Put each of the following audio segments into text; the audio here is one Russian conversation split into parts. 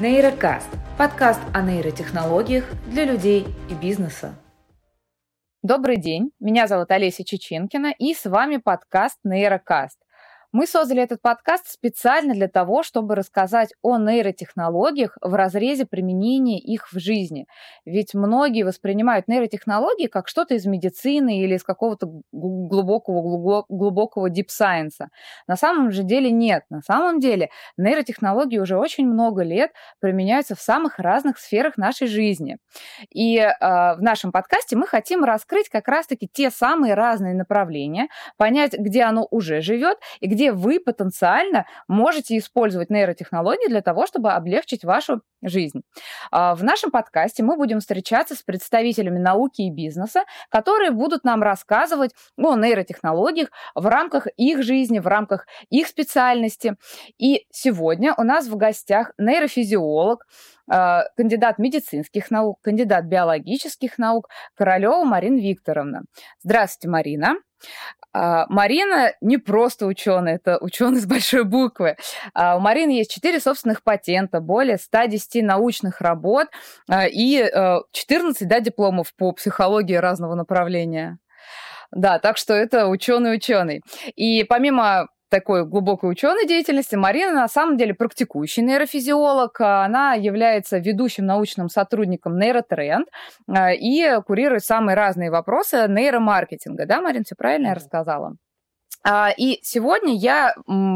Нейрокаст – подкаст о нейротехнологиях для людей и бизнеса. Добрый день, меня зовут Олеся Чеченкина, и с вами подкаст Нейрокаст. Мы создали этот подкаст специально для того, чтобы рассказать о нейротехнологиях в разрезе применения их в жизни. Ведь многие воспринимают нейротехнологии как что-то из медицины или из какого-то глубокого, глубокого deep science. На самом же деле нет. На самом деле нейротехнологии уже очень много лет применяются в самых разных сферах нашей жизни. И э, в нашем подкасте мы хотим раскрыть как раз-таки те самые разные направления, понять, где оно уже живет и где где вы потенциально можете использовать нейротехнологии для того, чтобы облегчить вашу жизнь. А, в нашем подкасте мы будем встречаться с представителями науки и бизнеса, которые будут нам рассказывать о нейротехнологиях в рамках их жизни, в рамках их специальности. И сегодня у нас в гостях нейрофизиолог, а, кандидат медицинских наук, кандидат биологических наук Королева Марина Викторовна. Здравствуйте, Марина. А, Марина не просто ученый, это ученый с большой буквы. А, у Марины есть 4 собственных патента, более 110 научных работ и 14 да, дипломов по психологии разного направления. Да, так что это ученый-ученый. И помимо такой глубокой ученой деятельности. Марина на самом деле практикующий нейрофизиолог. Она является ведущим научным сотрудником нейротренд а, и курирует самые разные вопросы нейромаркетинга. Да, Марин, все правильно я рассказала? А, и сегодня я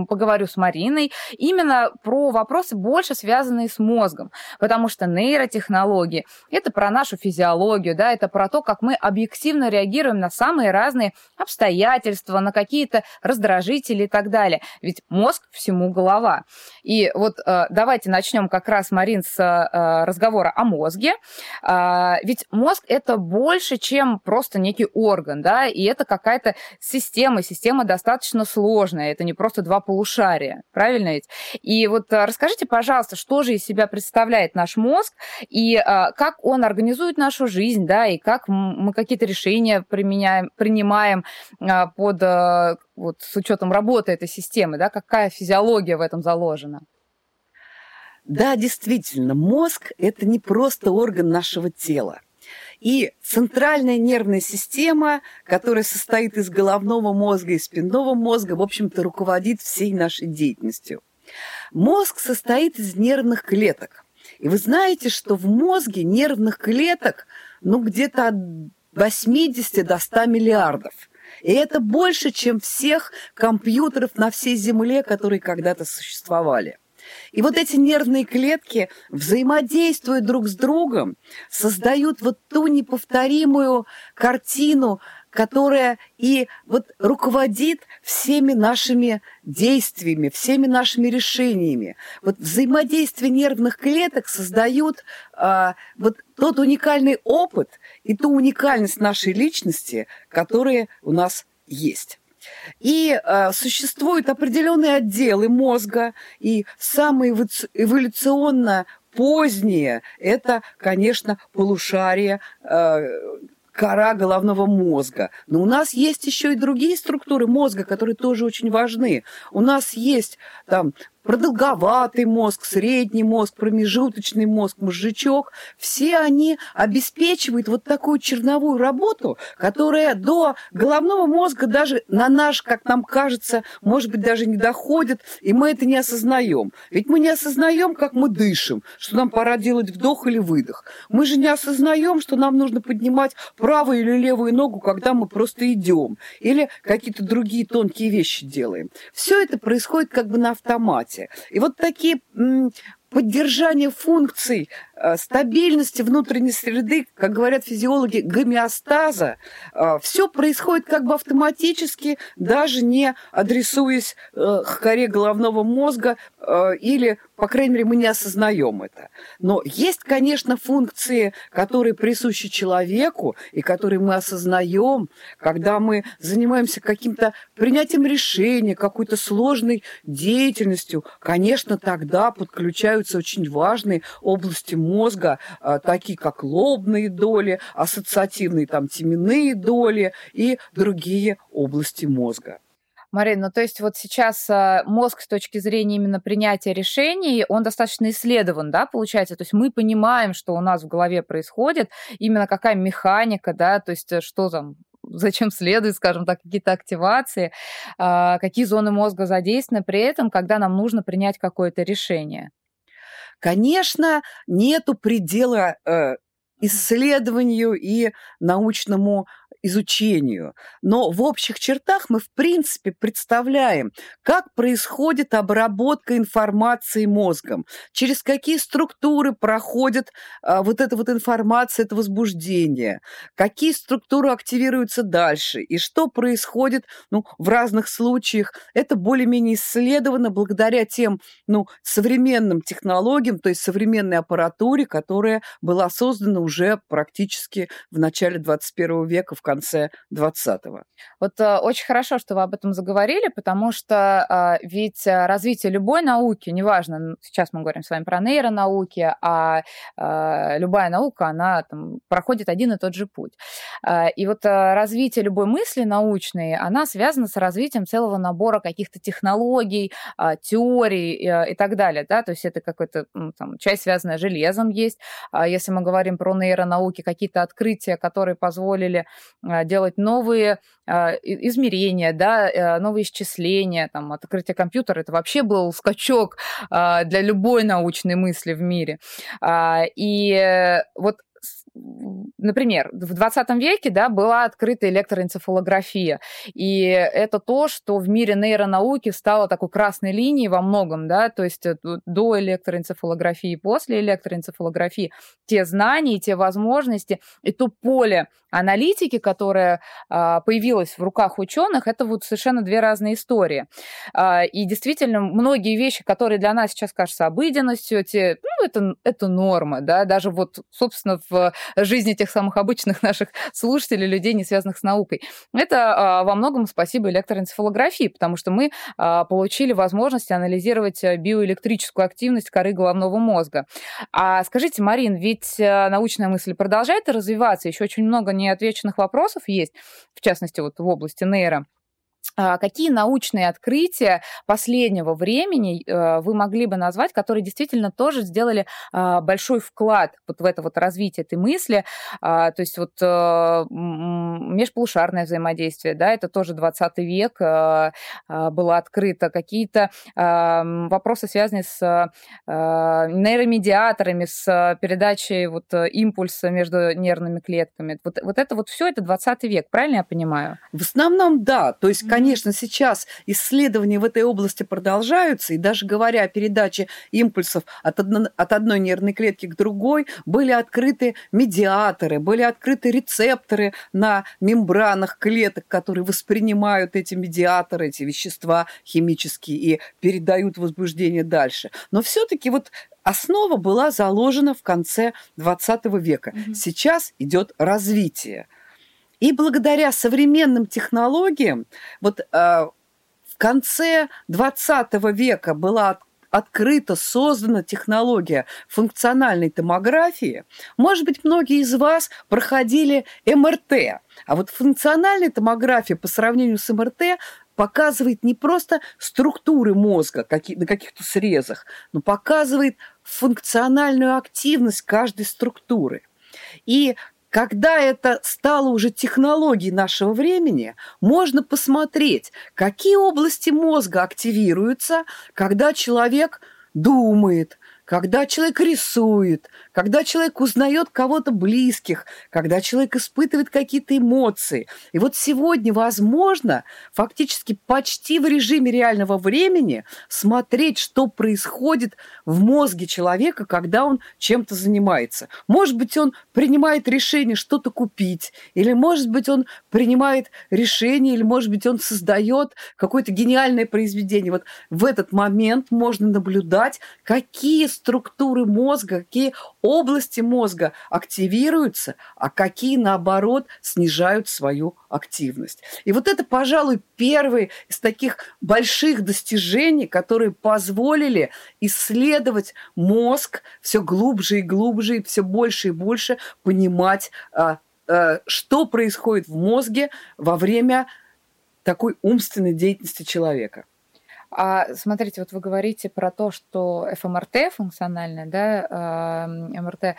поговорю с Мариной именно про вопросы, больше связанные с мозгом, потому что нейротехнологии – это про нашу физиологию, да, это про то, как мы объективно реагируем на самые разные обстоятельства, на какие-то раздражители и так далее. Ведь мозг всему голова. И вот э, давайте начнем как раз, Марин, с э, разговора о мозге. А, ведь мозг – это больше, чем просто некий орган, да, и это какая-то система, система достаточно сложная, это не просто два полушария, правильно ведь? И вот а, расскажите, пожалуйста, что же из себя представляет наш мозг, и а, как он организует нашу жизнь, да, и как мы какие-то решения применяем, принимаем а, под, вот, с учетом работы этой системы, да, какая физиология в этом заложена? Да, действительно, мозг – это не просто орган нашего тела. И центральная нервная система, которая состоит из головного мозга и спинного мозга, в общем-то, руководит всей нашей деятельностью. Мозг состоит из нервных клеток. И вы знаете, что в мозге нервных клеток ну, где-то от 80 до 100 миллиардов. И это больше, чем всех компьютеров на всей Земле, которые когда-то существовали. И вот эти нервные клетки взаимодействуют друг с другом, создают вот ту неповторимую картину, которая и вот руководит всеми нашими действиями, всеми нашими решениями. Вот взаимодействие нервных клеток создают а, вот тот уникальный опыт и ту уникальность нашей личности, которая у нас есть. И э, существуют определенные отделы мозга, и самые эволюционно поздние – это, конечно, полушария, э, кора головного мозга. Но у нас есть еще и другие структуры мозга, которые тоже очень важны. У нас есть там продолговатый мозг, средний мозг, промежуточный мозг, мозжечок, все они обеспечивают вот такую черновую работу, которая до головного мозга даже на наш, как нам кажется, может быть, даже не доходит, и мы это не осознаем. Ведь мы не осознаем, как мы дышим, что нам пора делать вдох или выдох. Мы же не осознаем, что нам нужно поднимать правую или левую ногу, когда мы просто идем, или какие-то другие тонкие вещи делаем. Все это происходит как бы на автомате И вот такие поддержание функций стабильности внутренней среды, как говорят физиологи, гомеостаза, э, все происходит как бы автоматически, даже не адресуясь э, к коре головного мозга или, по крайней мере, мы не осознаем это. Но есть, конечно, функции, которые присущи человеку и которые мы осознаем, когда мы занимаемся каким-то принятием решения, какой-то сложной деятельностью. Конечно, тогда подключают выделяются очень важные области мозга, а, такие как лобные доли, ассоциативные там теменные доли и другие области мозга. Марина, ну то есть вот сейчас э, мозг с точки зрения именно принятия решений, он достаточно исследован, да, получается? То есть мы понимаем, что у нас в голове происходит, именно какая механика, да, то есть э, что там зачем следует, скажем так, какие-то активации, а, какие зоны мозга задействованы при этом, когда нам нужно принять какое-то решение. Конечно, нету предела э, исследованию и научному изучению. Но в общих чертах мы, в принципе, представляем, как происходит обработка информации мозгом, через какие структуры проходит а, вот эта вот информация, это возбуждение, какие структуры активируются дальше, и что происходит ну, в разных случаях. Это более-менее исследовано благодаря тем ну, современным технологиям, то есть современной аппаратуре, которая была создана уже практически в начале 21 века, в конце 20-го. Вот э, очень хорошо, что вы об этом заговорили, потому что э, ведь э, развитие любой науки, неважно, сейчас мы говорим с вами про нейронауки, а э, любая наука, она там, проходит один и тот же путь. Э, и вот э, развитие любой мысли научной, она связана с развитием целого набора каких-то технологий, э, теорий э, и так далее, да, то есть это какой-то ну, часть, связанная с железом есть. А если мы говорим про нейронауки, какие-то открытия, которые позволили а, делать новые а, измерения, да, э, новые исчисления, там, открытие компьютера, это вообще был скачок а, для любой научной мысли в мире. И э, вот например, в 20 веке да, была открыта электроэнцефалография, и это то, что в мире нейронауки стало такой красной линией во многом, да, то есть э, до электроэнцефалографии, после электроэнцефалографии, те знания, те возможности и то поле аналитики, которое а, появилось в руках ученых, это вот совершенно две разные истории. А, и действительно, многие вещи, которые для нас сейчас кажутся обыденностью, те, ну, это, это норма, да, даже вот, собственно, в жизни тех самых обычных наших слушателей, людей, не связанных с наукой. Это а, во многом спасибо электроэнцефалографии, потому что мы а, получили возможность анализировать э, биоэлектрическую активность коры головного мозга. А скажите, Марин, ведь э, научная мысль продолжает развиваться, еще очень много неотвеченных вопросов есть, в частности, вот в области нейро. А, какие научные открытия последнего времени э, вы могли бы назвать, которые действительно тоже сделали а, большой вклад вот в это вот развитие этой мысли? А, то есть вот э, межполушарное взаимодействие, да, это тоже 20 век было открыто. Какие-то вопросы, связанные с нейромедиаторами, с передачей вот импульса между нервными клетками. Вот, вот это вот все это 20 век, правильно я понимаю? В основном, да. То есть, конечно, сейчас исследования в этой области продолжаются, и даже говоря о передаче импульсов от, одно, от одной нервной клетки к другой, были открыты медиаторы, были открыты рецепторы на мембранах клеток, которые воспринимают эти медиаторы, эти вещества химические и передают возбуждение дальше. Но все-таки вот основа была заложена в конце 20 века. Mm-hmm. Сейчас идет развитие. И благодаря современным технологиям, вот э, в конце 20 века была открыта, создана технология функциональной томографии. Может быть, многие из вас проходили МРТ. А вот функциональная томография по сравнению с МРТ показывает не просто структуры мозга на каких-то срезах, но показывает функциональную активность каждой структуры. И когда это стало уже технологией нашего времени, можно посмотреть, какие области мозга активируются, когда человек думает, когда человек рисует, когда человек узнает кого-то близких, когда человек испытывает какие-то эмоции. И вот сегодня возможно фактически почти в режиме реального времени смотреть, что происходит в мозге человека, когда он чем-то занимается. Может быть, он принимает решение что-то купить, или, может быть, он принимает решение, или, может быть, он создает какое-то гениальное произведение. Вот в этот момент можно наблюдать, какие структуры мозга, какие области мозга активируются, а какие, наоборот, снижают свою активность. И вот это, пожалуй, первый из таких больших достижений, которые позволили исследовать мозг все глубже и глубже, и все больше и больше понимать, а, а, что происходит в мозге во время такой умственной деятельности человека. А смотрите, вот вы говорите про то, что ФМРТ функциональная, да, МРТ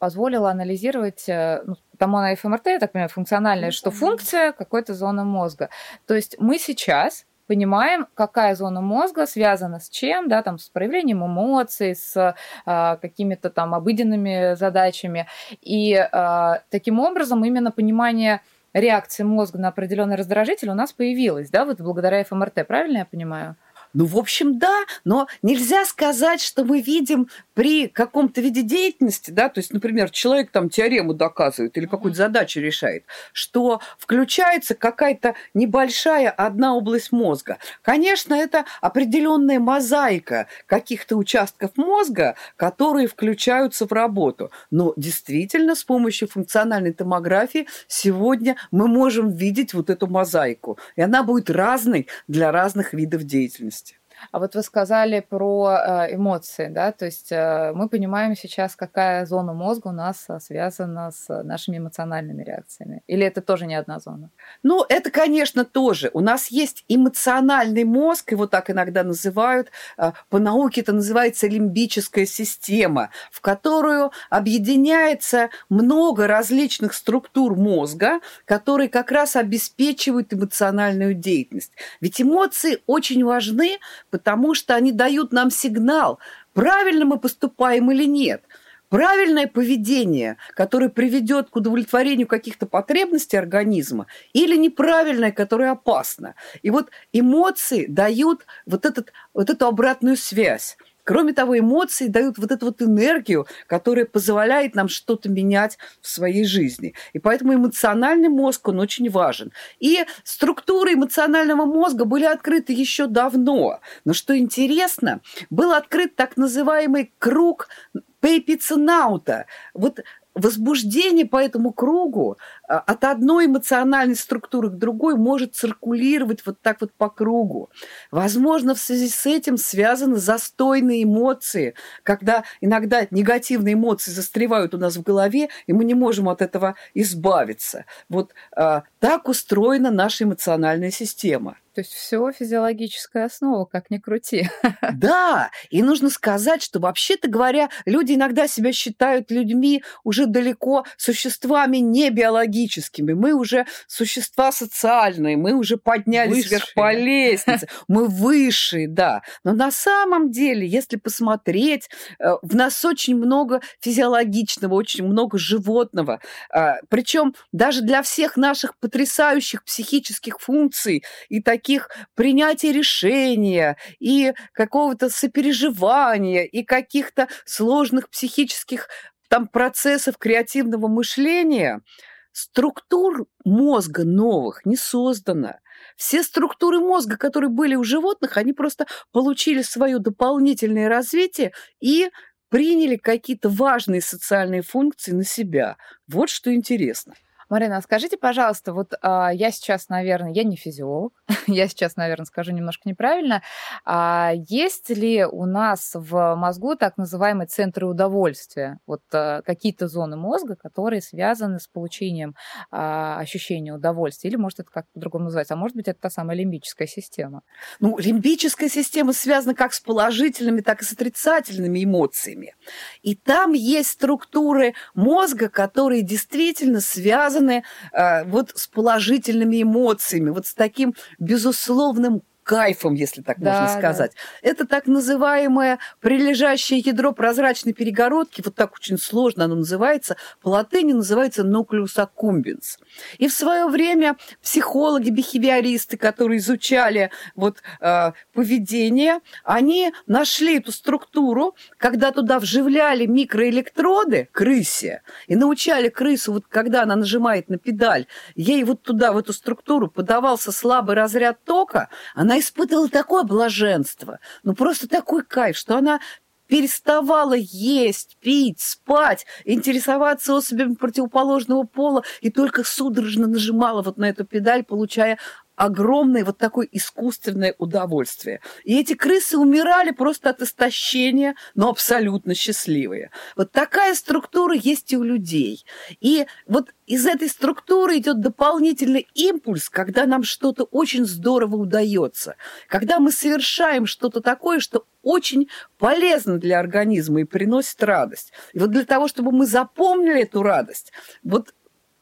позволила анализировать, э, ну, потому на ФМРТ, я так понимаю, функциональная, что функция какой-то зоны мозга. То есть мы сейчас понимаем, какая зона мозга связана с чем, да, там, с проявлением эмоций, с а, какими-то там обыденными задачами. И а, таким образом именно понимание реакции мозга на определенный раздражитель у нас появилось, да, вот благодаря ФМРТ, правильно я понимаю? Ну, в общем, да, но нельзя сказать, что мы видим при каком-то виде деятельности, да, то есть, например, человек там теорему доказывает или какую-то задачу решает, что включается какая-то небольшая одна область мозга. Конечно, это определенная мозаика каких-то участков мозга, которые включаются в работу. Но действительно, с помощью функциональной томографии сегодня мы можем видеть вот эту мозаику. И она будет разной для разных видов деятельности. А вот вы сказали про э, эмоции, да, то есть э, мы понимаем сейчас, какая зона мозга у нас э, связана с нашими эмоциональными реакциями. Или это тоже не одна зона? Ну, это, конечно, тоже. У нас есть эмоциональный мозг, его так иногда называют. По науке это называется лимбическая система, в которую объединяется много различных структур мозга, которые как раз обеспечивают эмоциональную деятельность. Ведь эмоции очень важны, потому что они дают нам сигнал, правильно мы поступаем или нет. Правильное поведение, которое приведет к удовлетворению каких-то потребностей организма, или неправильное, которое опасно. И вот эмоции дают вот, этот, вот эту обратную связь. Кроме того, эмоции дают вот эту вот энергию, которая позволяет нам что-то менять в своей жизни. И поэтому эмоциональный мозг, он очень важен. И структуры эмоционального мозга были открыты еще давно. Но что интересно, был открыт так называемый круг Пейпиценаута. Вот возбуждение по этому кругу а, от одной эмоциональной структуры к другой может циркулировать вот так вот по кругу. Возможно, в связи с этим связаны застойные эмоции, когда иногда негативные эмоции застревают у нас в голове, и мы не можем от этого избавиться. Вот а, так устроена наша эмоциональная система. То есть все физиологическая основа, как ни крути. Да, и нужно сказать, что вообще-то говоря, люди иногда себя считают людьми уже далеко существами не биологическими. Мы уже существа социальные, мы уже поднялись высшие. вверх по лестнице, мы высшие, да. Но на самом деле, если посмотреть, э, в нас очень много физиологичного, очень много животного. А, Причем даже для всех наших потрясающих психических функций и таких таких принятия решения и какого-то сопереживания и каких-то сложных психических там процессов креативного мышления, структур мозга новых не создано. Все структуры мозга, которые были у животных, они просто получили свое дополнительное развитие и приняли какие-то важные социальные функции на себя. Вот что интересно. Марина, а скажите, пожалуйста, вот а, я сейчас, наверное, я не физиолог, я сейчас, наверное, скажу немножко неправильно. А есть ли у нас в мозгу так называемые центры удовольствия? Вот а, какие-то зоны мозга, которые связаны с получением а, ощущения удовольствия? Или, может, это как по-другому называется? А может быть, это та самая лимбическая система? Ну, лимбическая система связана как с положительными, так и с отрицательными эмоциями. И там есть структуры мозга, которые действительно связаны связаны э, вот с положительными эмоциями, вот с таким безусловным кайфом, если так да, можно сказать. Да. Это так называемое прилежащее ядро прозрачной перегородки, вот так очень сложно оно называется, по латыни называется nucleus accumbens. И в свое время психологи, бихевиористы, которые изучали вот, э, поведение, они нашли эту структуру, когда туда вживляли микроэлектроды крысе и научали крысу, вот когда она нажимает на педаль, ей вот туда, в эту структуру подавался слабый разряд тока, она испытывала такое блаженство, ну просто такой кайф, что она переставала есть, пить, спать, интересоваться особями противоположного пола и только судорожно нажимала вот на эту педаль, получая огромное вот такое искусственное удовольствие. И эти крысы умирали просто от истощения, но абсолютно счастливые. Вот такая структура есть и у людей. И вот из этой структуры идет дополнительный импульс, когда нам что-то очень здорово удается, когда мы совершаем что-то такое, что очень полезно для организма и приносит радость. И вот для того, чтобы мы запомнили эту радость, вот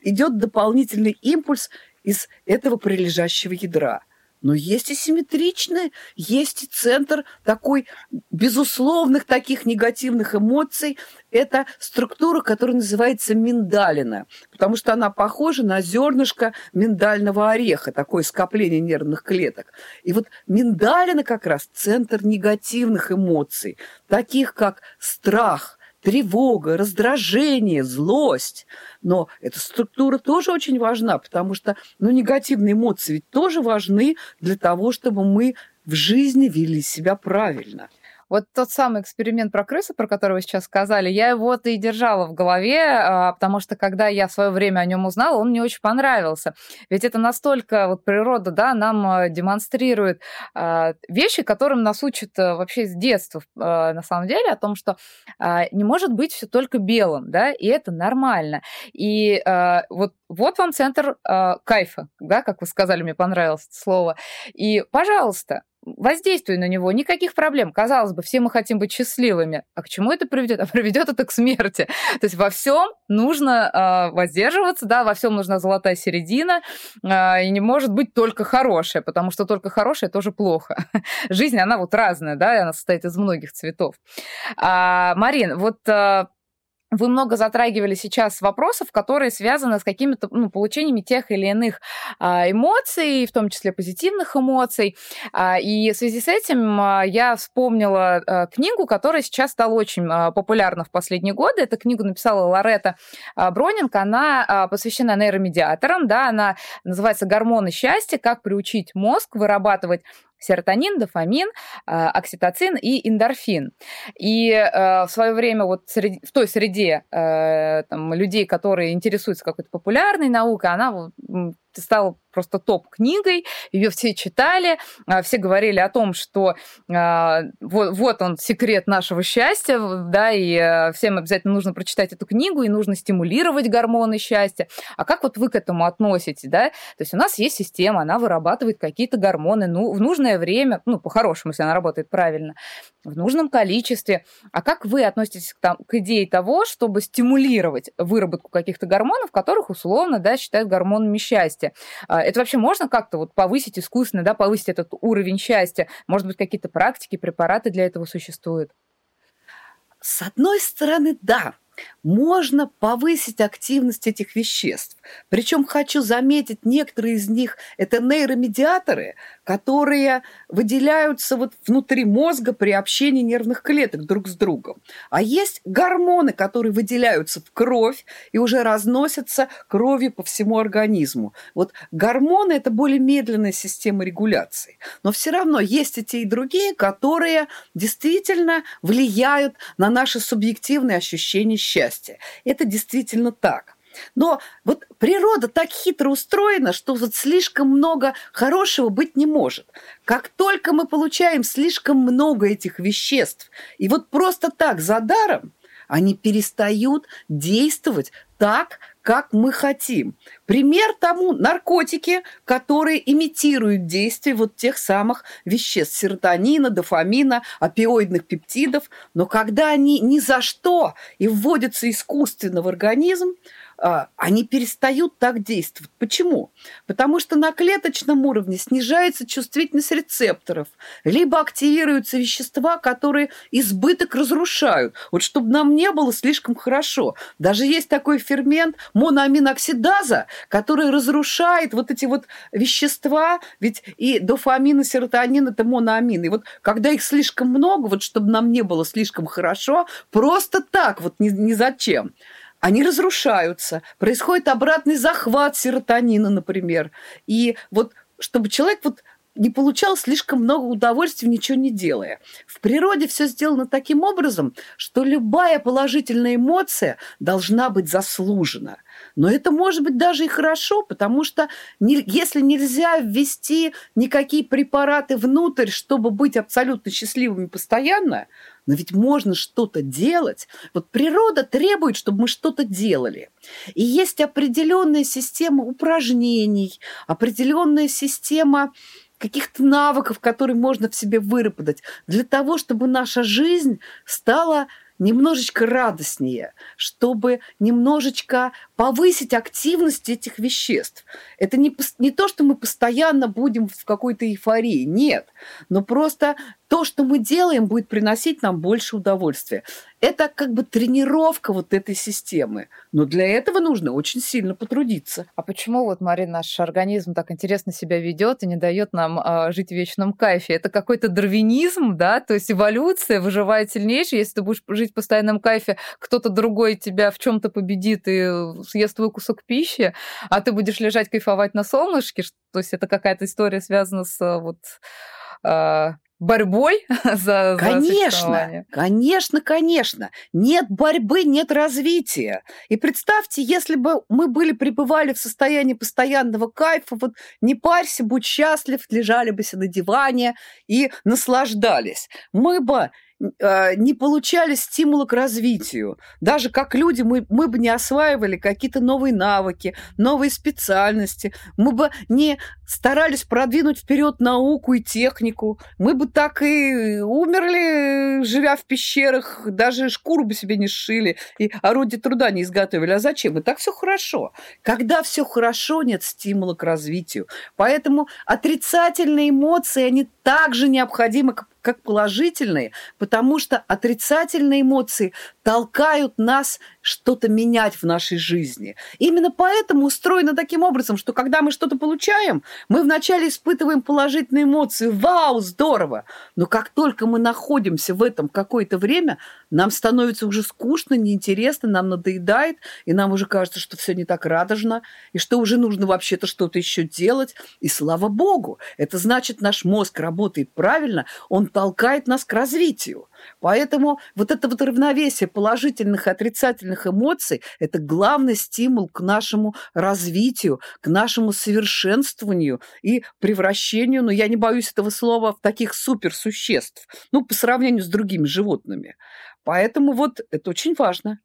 идет дополнительный импульс из этого прилежащего ядра. Но есть и симметричные, есть и центр такой безусловных таких негативных эмоций. Это структура, которая называется миндалина, потому что она похожа на зернышко миндального ореха, такое скопление нервных клеток. И вот миндалина как раз центр негативных эмоций, таких как страх, тревога, раздражение, злость. Но эта структура тоже очень важна, потому что ну, негативные эмоции ведь тоже важны для того, чтобы мы в жизни вели себя правильно. Вот тот самый эксперимент про крысы, про который вы сейчас сказали, я его и держала в голове, а, потому что когда я в свое время о нем узнала, он мне очень понравился. Ведь это настолько вот природа, да, нам а, демонстрирует а, вещи, которым нас учат вообще с детства, на самом деле, о том, что не может быть все только белым, да, и это нормально. И вот, вот вам центр кайфа, да, как вы сказали, мне понравилось это слово. И, пожалуйста, воздействуй на него, никаких проблем. Казалось бы, все мы хотим быть счастливыми. А к чему это приведет? А приведет это к смерти. То есть во всем нужно э, воздерживаться, да, во всем нужна золотая середина, э, и не может быть только хорошее, потому что только хорошее тоже плохо. Жизнь, она вот разная, да, она состоит из многих цветов. А, Марин, вот вы много затрагивали сейчас вопросов, которые связаны с какими-то ну, получениями тех или иных а, эмоций, в том числе позитивных эмоций. А, и в связи с этим а, я вспомнила книгу, которая сейчас стала очень популярна в последние годы. Эту книгу написала Лоретта а, Бронинг. Она посвящена нейромедиаторам. Да, она называется «Гормоны счастья. Как приучить мозг вырабатывать серотонин, дофамин, а, окситоцин и эндорфин. И э, в свое время вот в той среде э, там, людей, которые интересуются какой-то популярной наукой, она стала просто топ-книгой, ее все читали, а, все говорили о том, что а, вот, вот он секрет нашего счастья, да, и а, всем обязательно нужно прочитать эту книгу, и нужно стимулировать гормоны счастья. А как вот вы к этому относитесь, да? То есть у нас есть система, она вырабатывает какие-то гормоны, ну, в нужное время, ну, по-хорошему, если она работает правильно, в нужном количестве. А как вы относитесь к, там, к идее того, чтобы стимулировать выработку каких-то гормонов, которых условно, да, считают гормонами счастья? Это вообще можно как-то вот повысить искусственно, да, повысить этот уровень счастья? Может быть, какие-то практики, препараты для этого существуют? С одной стороны, да, можно повысить активность этих веществ. Причем хочу заметить, некоторые из них это нейромедиаторы, которые выделяются вот внутри мозга при общении нервных клеток друг с другом. А есть гормоны, которые выделяются в кровь и уже разносятся кровью по всему организму. Вот гормоны – это более медленная система регуляции. Но все равно есть и те, и другие, которые действительно влияют на наши субъективные ощущения счастья. Это действительно так. Но вот природа так хитро устроена, что вот слишком много хорошего быть не может. Как только мы получаем слишком много этих веществ, и вот просто так за даром, они перестают действовать так, как мы хотим. Пример тому наркотики, которые имитируют действие вот тех самых веществ серотонина, дофамина, опиоидных пептидов, но когда они ни за что и вводятся искусственно в организм, а, они перестают так действовать. Почему? Потому что на клеточном уровне снижается чувствительность рецепторов, либо активируются вещества, которые избыток разрушают. Вот чтобы нам не было слишком хорошо. Даже есть такой фермент моноаминоксидаза, который разрушает вот эти вот вещества, ведь и дофамин, и серотонин – это моноамины. И вот когда их слишком много, вот чтобы нам не было слишком хорошо, просто так, вот ни, ни зачем они разрушаются, происходит обратный захват серотонина, например. И вот чтобы человек вот не получал слишком много удовольствия, ничего не делая. В природе все сделано таким образом, что любая положительная эмоция должна быть заслужена. Но это может быть даже и хорошо, потому что не, если нельзя ввести никакие препараты внутрь, чтобы быть абсолютно счастливыми постоянно, но ведь можно что-то делать. Вот природа требует, чтобы мы что-то делали. И есть определенная система упражнений, определенная система каких-то навыков, которые можно в себе выработать для того, чтобы наша жизнь стала немножечко радостнее, чтобы немножечко повысить активность этих веществ. Это не, не то, что мы постоянно будем в какой-то эйфории, нет, но просто то, что мы делаем, будет приносить нам больше удовольствия. Это как бы тренировка вот этой системы. Но для этого нужно очень сильно потрудиться. А почему вот, Марина, наш организм так интересно себя ведет и не дает нам э, жить в вечном кайфе? Это какой-то дарвинизм, да? То есть эволюция выживает сильнейший. Если ты будешь жить в постоянном кайфе, кто-то другой тебя в чем-то победит и съест твой кусок пищи, а ты будешь лежать кайфовать на солнышке. То есть это какая-то история связана с вот а, борьбой за, Конечно, за конечно, конечно. Нет борьбы, нет развития. И представьте, если бы мы были, пребывали в состоянии постоянного кайфа, вот не парься, будь счастлив, лежали бы на диване и наслаждались. Мы бы не получали стимула к развитию. Даже как люди мы, мы бы не осваивали какие-то новые навыки, новые специальности. Мы бы не старались продвинуть вперед науку и технику. Мы бы так и умерли, живя в пещерах, даже шкуру бы себе не сшили и орудие труда не изготовили. А зачем? И так все хорошо. Когда все хорошо, нет стимула к развитию. Поэтому отрицательные эмоции, они также необходимы, как положительные, потому что отрицательные эмоции толкают нас что-то менять в нашей жизни. Именно поэтому устроено таким образом, что когда мы что-то получаем, мы вначале испытываем положительные эмоции. Вау, здорово! Но как только мы находимся в этом какое-то время, нам становится уже скучно, неинтересно, нам надоедает, и нам уже кажется, что все не так радужно, и что уже нужно вообще-то что-то еще делать. И слава богу, это значит, наш мозг работает правильно, он толкает нас к развитию. Поэтому вот это вот равновесие положительных и отрицательных эмоций – это главный стимул к нашему развитию, к нашему совершенствованию и превращению, ну, я не боюсь этого слова, в таких суперсуществ, ну, по сравнению с другими животными. Поэтому вот это очень важно.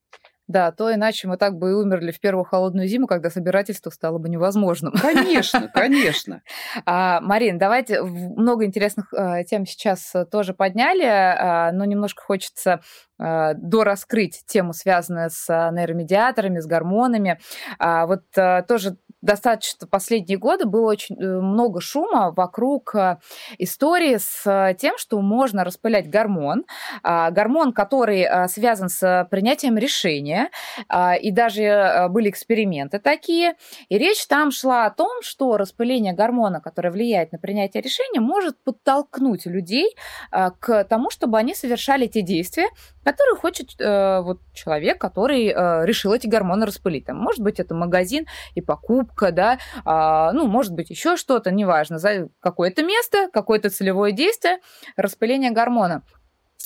Да, то иначе мы так бы и умерли в первую холодную зиму, когда собирательство стало бы невозможным. Конечно, конечно. А, Марин, давайте много интересных э, тем сейчас э, тоже подняли, э, но немножко хочется э, дораскрыть тему, связанную с нейромедиаторами, с гормонами. А, вот тоже достаточно последние годы было очень э, много шума вокруг э, истории с э, тем, что можно распылять гормон, а, гормон, который связан с принятием решения, а, и даже были эксперименты такие, и речь там шла о том, что распыление гормона, которое влияет на принятие решения, может подтолкнуть людей к тому, чтобы они совершали те действия, которые хочет вот человек, который решил эти гормоны распылить. Там, может быть, это магазин и покупка, да, а, ну, может быть, еще что-то, неважно, за какое-то место, какое-то целевое действие, распыление гормона.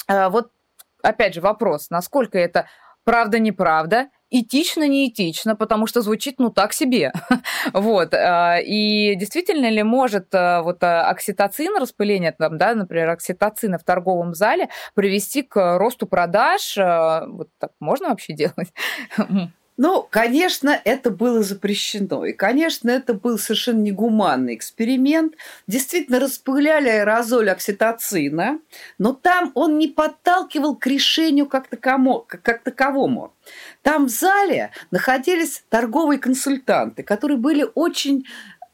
А, вот, опять же, вопрос, насколько это правда-неправда, этично, неэтично, потому что звучит, ну, так себе. вот. А, и действительно ли может а, вот а, окситоцин, распыление, там, да, например, окситоцина в торговом зале привести к росту продаж? Вот так можно вообще делать? Ну, конечно, это было запрещено. И, конечно, это был совершенно негуманный эксперимент. Действительно, распыляли аэрозоль окситоцина, но там он не подталкивал к решению как, таковому, как таковому. Там в зале находились торговые консультанты, которые были очень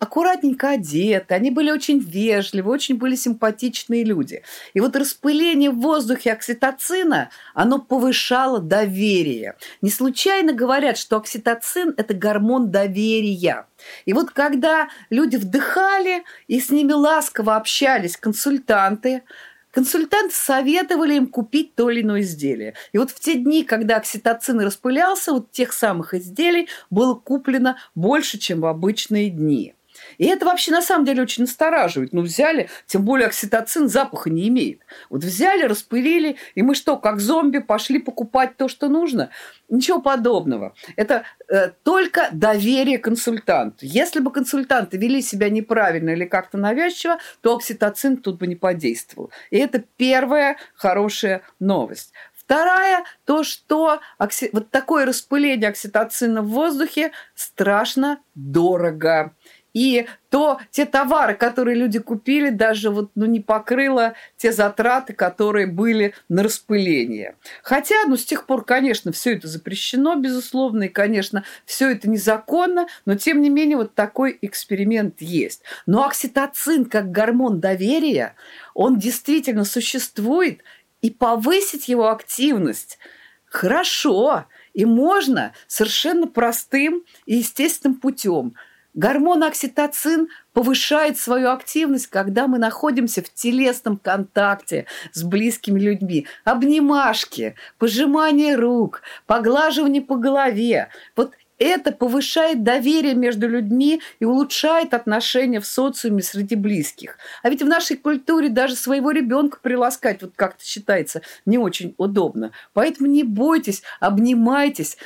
аккуратненько одеты, они были очень вежливы, очень были симпатичные люди. И вот распыление в воздухе окситоцина, оно повышало доверие. Не случайно говорят, что окситоцин – это гормон доверия. И вот когда люди вдыхали и с ними ласково общались консультанты, консультанты советовали им купить то или иное изделие. И вот в те дни, когда окситоцин распылялся, вот тех самых изделий было куплено больше, чем в обычные дни. И это вообще на самом деле очень настораживает. Ну, взяли, тем более окситоцин запаха не имеет. Вот взяли, распылили, и мы что, как зомби, пошли покупать то, что нужно? Ничего подобного. Это э, только доверие консультанту. Если бы консультанты вели себя неправильно или как-то навязчиво, то окситоцин тут бы не подействовал. И это первая хорошая новость. Вторая, то, что окси... вот такое распыление окситоцина в воздухе страшно дорого. И то те товары, которые люди купили, даже вот, ну, не покрыло те затраты, которые были на распыление. Хотя, ну, с тех пор, конечно, все это запрещено, безусловно, и, конечно, все это незаконно, но, тем не менее, вот такой эксперимент есть. Но окситоцин, как гормон доверия, он действительно существует, и повысить его активность хорошо, и можно совершенно простым и естественным путем. Гормон окситоцин повышает свою активность, когда мы находимся в телесном контакте с близкими людьми. Обнимашки, пожимание рук, поглаживание по голове. Вот это повышает доверие между людьми и улучшает отношения в социуме среди близких. А ведь в нашей культуре даже своего ребенка приласкать вот как-то считается не очень удобно. Поэтому не бойтесь, обнимайтесь,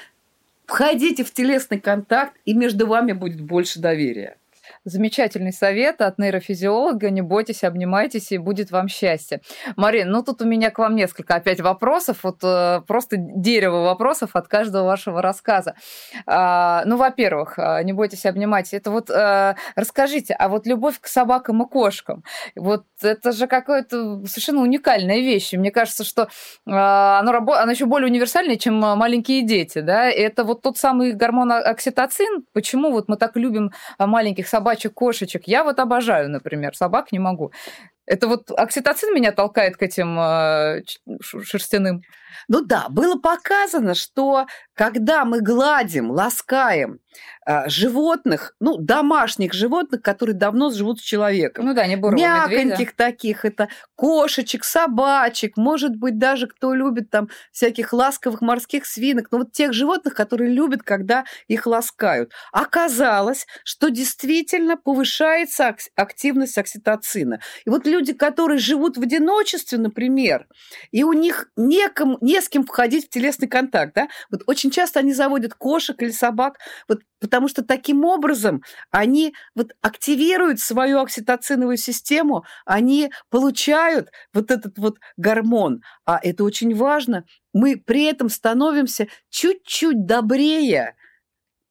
входите в телесный контакт, и между вами будет больше доверия. Замечательный совет от нейрофизиолога. Не бойтесь, обнимайтесь, и будет вам счастье. Марин, ну тут у меня к вам несколько опять вопросов. Вот э, просто дерево вопросов от каждого вашего рассказа. А, ну, во-первых, э, не бойтесь, обнимайтесь. Это вот э, расскажите, а вот любовь к собакам и кошкам, вот это же какая-то совершенно уникальная вещь. Мне кажется, что оно, рабо- оно еще более универсальное, чем маленькие дети. Да? Это вот тот самый гормон окситоцин. Почему вот мы так любим маленьких собак собачек, кошечек. Я вот обожаю, например, собак не могу. Это вот окситоцин меня толкает к этим э, шерстяным. Ну да, было показано, что когда мы гладим, ласкаем э, животных, ну, домашних животных, которые давно живут с человеком. Ну да, не бурого Мяконьких медведя. таких, это кошечек, собачек, может быть, даже кто любит там всяких ласковых морских свинок, но вот тех животных, которые любят, когда их ласкают. Оказалось, что действительно повышается активность окситоцина. И вот люди, которые живут в одиночестве, например, и у них некому, не с кем входить в телесный контакт, да, вот очень часто они заводят кошек или собак, вот потому что таким образом они вот активируют свою окситоциновую систему, они получают вот этот вот гормон, а это очень важно. Мы при этом становимся чуть-чуть добрее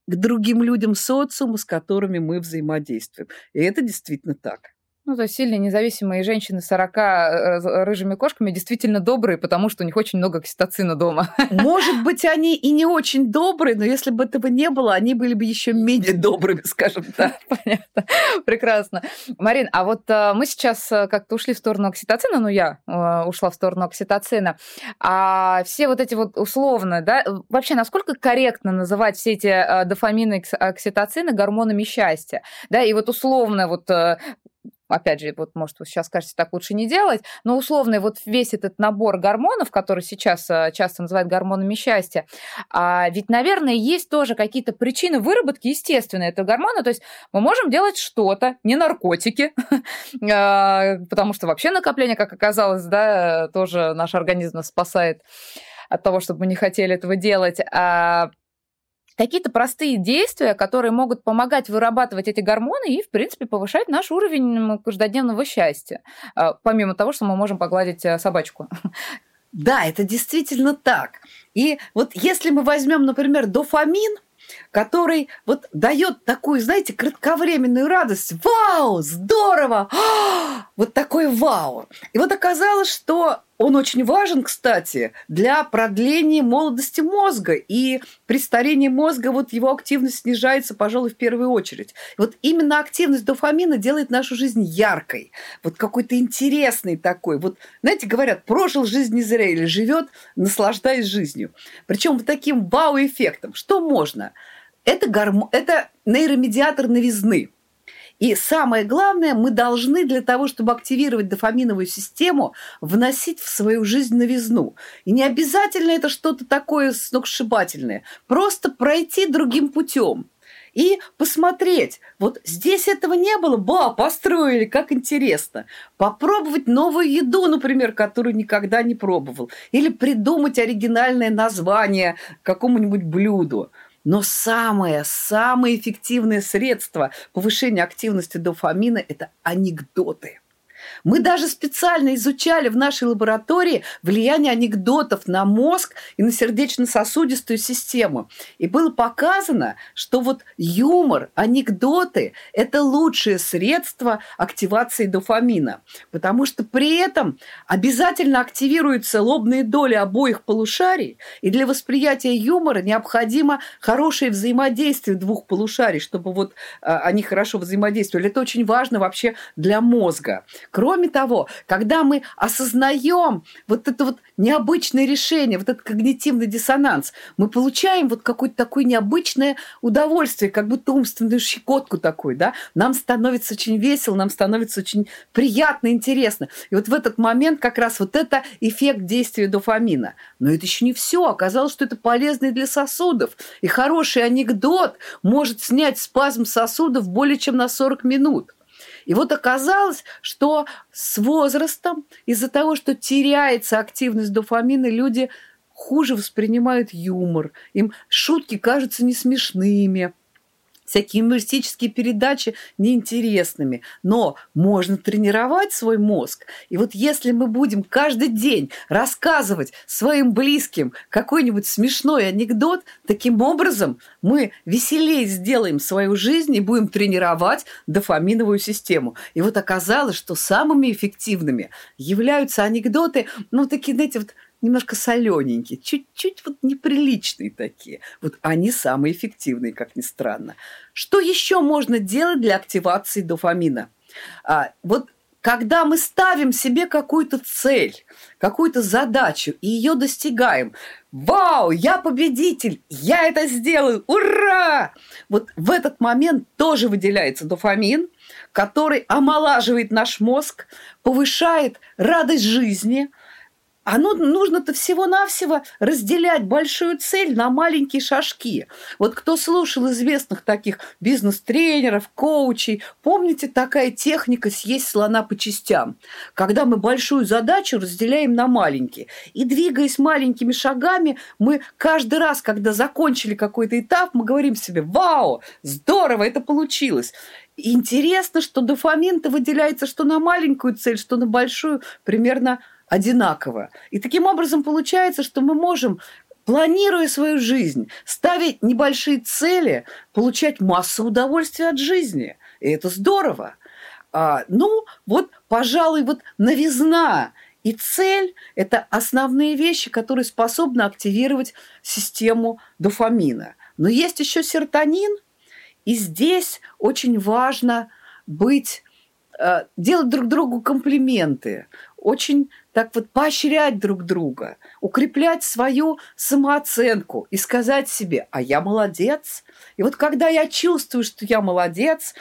к другим людям социуму, с которыми мы взаимодействуем. И это действительно так. Ну, то есть сильные независимые женщины с 40 э, рыжими кошками действительно добрые, потому что у них очень много окситоцина дома. Может быть, они и не очень добрые, но если бы этого не было, они были бы еще менее добрыми, скажем так. Понятно. Прекрасно. Марин, а вот э, мы сейчас э, как-то ушли в сторону окситоцина, ну, я ушла в сторону окситоцина, а все вот эти вот условно, да, вообще насколько корректно называть все эти дофамины, окситоцины гормонами счастья, да, и вот условно вот опять же, вот, может, вы сейчас скажете, так лучше не делать, но условно вот весь этот набор гормонов, который сейчас э, часто называют гормонами счастья, а ведь, наверное, есть тоже какие-то причины выработки естественные этого гормона, то есть мы можем делать что-то, не наркотики, а, потому что вообще накопление, как оказалось, да, тоже наш организм спасает от того, чтобы мы не хотели этого делать, а какие-то простые действия, которые могут помогать вырабатывать эти гормоны и, в принципе, повышать наш уровень каждодневного счастья, а, помимо того, что мы можем погладить э, собачку. Да, это действительно так. И вот если мы возьмем, например, дофамин, который вот дает такую, знаете, кратковременную радость. Вау, здорово! Вот такой вау. И вот оказалось, что он очень важен, кстати, для продления молодости мозга. И при старении мозга вот его активность снижается, пожалуй, в первую очередь. И вот именно активность дофамина делает нашу жизнь яркой, вот какой-то интересной такой. Вот, знаете, говорят, прожил жизнь не зря или живет, наслаждаясь жизнью. Причем вот таким вау-эффектом. Что можно? Это, гармо... это нейромедиатор новизны – и самое главное, мы должны для того, чтобы активировать дофаминовую систему, вносить в свою жизнь новизну. И не обязательно это что-то такое сногсшибательное. Просто пройти другим путем. и посмотреть, вот здесь этого не было, ба, построили, как интересно. Попробовать новую еду, например, которую никогда не пробовал. Или придумать оригинальное название какому-нибудь блюду. Но самое, самое эффективное средство повышения активности дофамина – это анекдоты – мы даже специально изучали в нашей лаборатории влияние анекдотов на мозг и на сердечно-сосудистую систему. И было показано, что вот юмор, анекдоты – это лучшее средство активации дофамина, потому что при этом обязательно активируются лобные доли обоих полушарий, и для восприятия юмора необходимо хорошее взаимодействие двух полушарий, чтобы вот а, они хорошо взаимодействовали. Это очень важно вообще для мозга. Кроме того, когда мы осознаем вот это вот необычное решение, вот этот когнитивный диссонанс, мы получаем вот какое-то такое необычное удовольствие, как будто умственную щекотку такой, да, нам становится очень весело, нам становится очень приятно, интересно. И вот в этот момент как раз вот это эффект действия дофамина. Но это еще не все. Оказалось, что это полезно и для сосудов. И хороший анекдот может снять спазм сосудов более чем на 40 минут. И вот оказалось, что с возрастом, из-за того, что теряется активность дофамина, люди хуже воспринимают юмор. Им шутки кажутся не смешными всякие юмористические передачи неинтересными. Но можно тренировать свой мозг. И вот если мы будем каждый день рассказывать своим близким какой-нибудь смешной анекдот, таким образом мы веселее сделаем свою жизнь и будем тренировать дофаминовую систему. И вот оказалось, что самыми эффективными являются анекдоты, ну, такие, знаете, вот немножко солененькие, чуть-чуть вот неприличные такие. Вот они самые эффективные, как ни странно. Что еще можно делать для активации дофамина? А, вот когда мы ставим себе какую-то цель, какую-то задачу и ее достигаем, вау, я победитель, я это сделаю, ура! Вот в этот момент тоже выделяется дофамин, который омолаживает наш мозг, повышает радость жизни – а ну, нужно-то всего-навсего разделять большую цель на маленькие шажки. Вот кто слушал известных таких бизнес-тренеров, коучей, помните, такая техника съесть слона по частям, когда мы большую задачу разделяем на маленькие. И двигаясь маленькими шагами, мы каждый раз, когда закончили какой-то этап, мы говорим себе, вау, здорово, это получилось. Интересно, что дофамин-то выделяется что на маленькую цель, что на большую, примерно одинаково. И таким образом получается, что мы можем планируя свою жизнь, ставить небольшие цели, получать массу удовольствия от жизни. И это здорово. А, ну, вот, пожалуй, вот новизна и цель – это основные вещи, которые способны активировать систему дофамина. Но есть еще серотонин, и здесь очень важно быть, э, делать друг другу комплименты, очень так вот поощрять друг друга, укреплять свою самооценку и сказать себе, а я молодец. И вот когда я чувствую, что я молодец,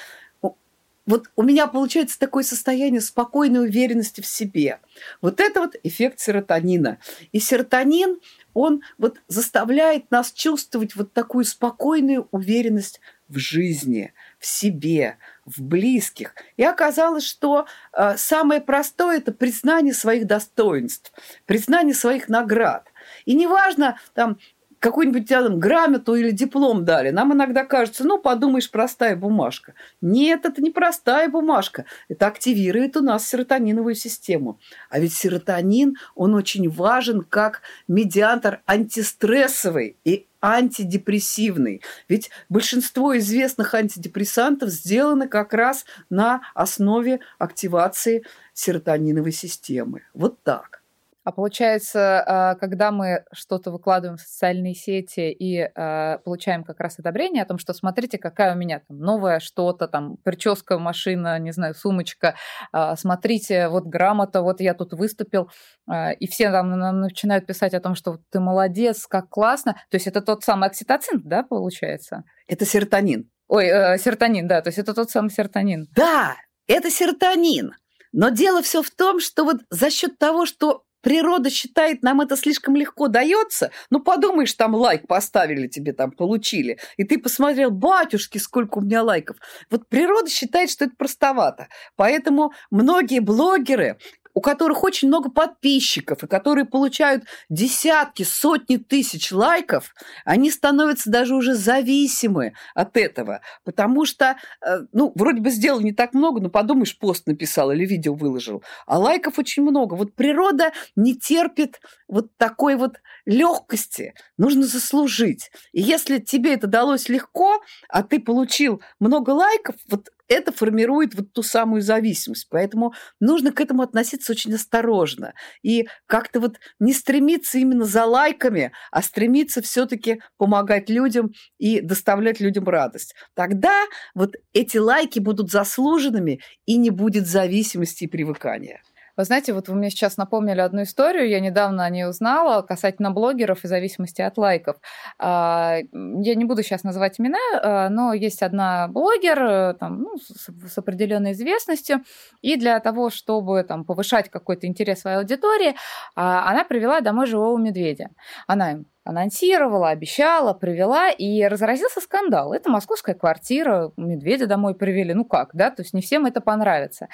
вот у меня получается такое состояние спокойной уверенности в себе. Вот это вот эффект серотонина. И серотонин, он вот заставляет нас чувствовать вот такую спокойную уверенность в жизни, в себе, в близких. И оказалось, что э, самое простое – это признание своих достоинств, признание своих наград. И неважно, там, какую-нибудь там грамоту или диплом дали. Нам иногда кажется, ну, подумаешь, простая бумажка. Нет, это не простая бумажка. Это активирует у нас серотониновую систему. А ведь серотонин, он очень важен как медиатор антистрессовый и антидепрессивный. Ведь большинство известных антидепрессантов сделаны как раз на основе активации серотониновой системы. Вот так. А получается, а, когда мы что-то выкладываем в социальные сети и а, получаем как раз одобрение о том, что смотрите, какая у меня там новая что-то, там прическа, машина, не знаю, сумочка, а, смотрите, вот грамота, вот я тут выступил, и все там нам начинают писать о том, что ты молодец, как классно. То есть это тот самый окситоцин, да, получается? Это серотонин. Ой, э, серотонин, да, то есть это тот самый серотонин. Да, это серотонин. Но дело все в том, что вот за счет того, что природа считает, нам это слишком легко дается. Ну, подумаешь, там лайк поставили тебе, там получили. И ты посмотрел, батюшки, сколько у меня лайков. Вот природа считает, что это простовато. Поэтому многие блогеры у которых очень много подписчиков и которые получают десятки, сотни тысяч лайков, они становятся даже уже зависимы от этого. Потому что, э, ну, вроде бы сделал не так много, но подумаешь, пост написал или видео выложил. А лайков очень много. Вот природа не терпит вот такой вот легкости. Нужно заслужить. И если тебе это далось легко, а ты получил много лайков, вот это формирует вот ту самую зависимость. Поэтому нужно к этому относиться очень осторожно. И как-то вот не стремиться именно за лайками, а стремиться все-таки помогать людям и доставлять людям радость. Тогда вот эти лайки будут заслуженными и не будет зависимости и привыкания. Вы знаете, вот вы мне сейчас напомнили одну историю, я недавно о ней узнала, касательно блогеров и зависимости от лайков. А, я не буду сейчас называть имена, а, но есть одна блогер э, там, ну, с определенной известностью, и для того, чтобы там, повышать какой-то интерес своей аудитории, а, она привела домой живого медведя. Она им анонсировала, обещала, привела, и разразился скандал. Это московская квартира, медведя домой привели, ну как, да, то есть не всем это понравится.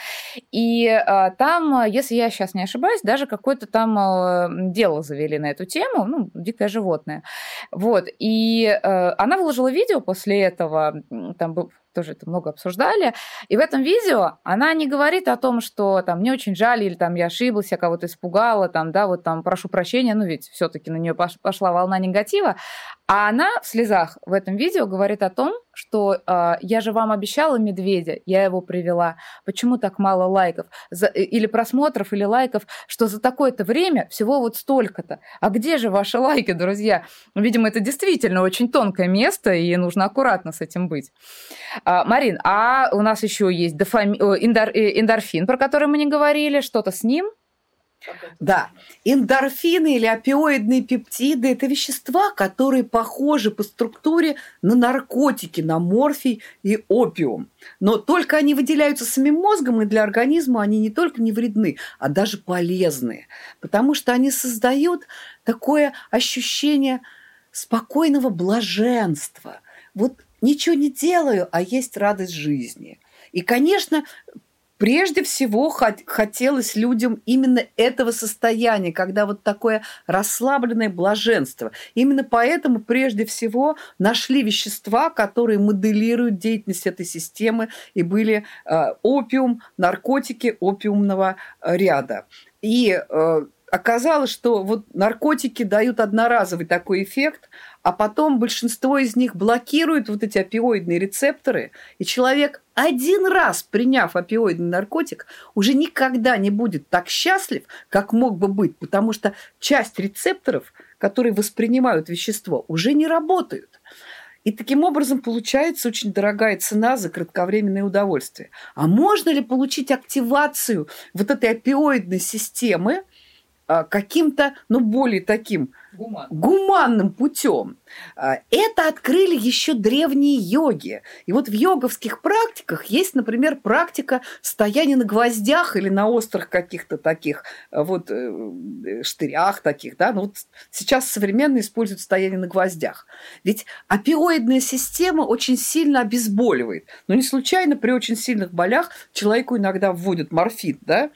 И а, там, если я сейчас не ошибаюсь, даже какое-то там а, дело завели на эту тему, ну, дикое животное. Вот, и а, она выложила видео после этого, там был тоже это много обсуждали. И в этом видео она не говорит о том, что там мне очень жаль, или там я ошиблась, я кого-то испугала, там, да, вот там прошу прощения, ну ведь все-таки на нее пошла волна негатива. А она в слезах в этом видео говорит о том, что э, я же вам обещала медведя, я его привела. Почему так мало лайков за, э, или просмотров или лайков, что за такое-то время всего вот столько-то. А где же ваши лайки, друзья? Видимо, это действительно очень тонкое место, и нужно аккуратно с этим быть. А, Марин, а у нас еще есть дофами... эндор... Э, эндорфин, про который мы не говорили, что-то с ним? Да, эндорфины или опиоидные пептиды – это вещества, которые похожи по структуре на наркотики, на морфий и опиум. Но только они выделяются самим мозгом, и для организма они не только не вредны, а даже полезны, потому что они создают такое ощущение спокойного блаженства. Вот ничего не делаю, а есть радость жизни. И, конечно, Прежде всего хотелось людям именно этого состояния, когда вот такое расслабленное блаженство. Именно поэтому прежде всего нашли вещества, которые моделируют деятельность этой системы, и были э, опиум, наркотики опиумного ряда. И э, оказалось, что вот наркотики дают одноразовый такой эффект, а потом большинство из них блокируют вот эти опиоидные рецепторы, и человек один раз приняв опиоидный наркотик, уже никогда не будет так счастлив, как мог бы быть, потому что часть рецепторов, которые воспринимают вещество, уже не работают. И таким образом получается очень дорогая цена за кратковременное удовольствие. А можно ли получить активацию вот этой опиоидной системы каким-то, ну, более таким Гуман. гуманным путем. А, это открыли еще древние йоги. И вот в йоговских практиках есть, например, практика стояния на гвоздях или на острых каких-то таких а, вот э, штырях таких, да. Ну вот сейчас современно используют стояние на гвоздях. Ведь опиоидная система очень сильно обезболивает. Но не случайно при очень сильных болях человеку иногда вводят морфин, да.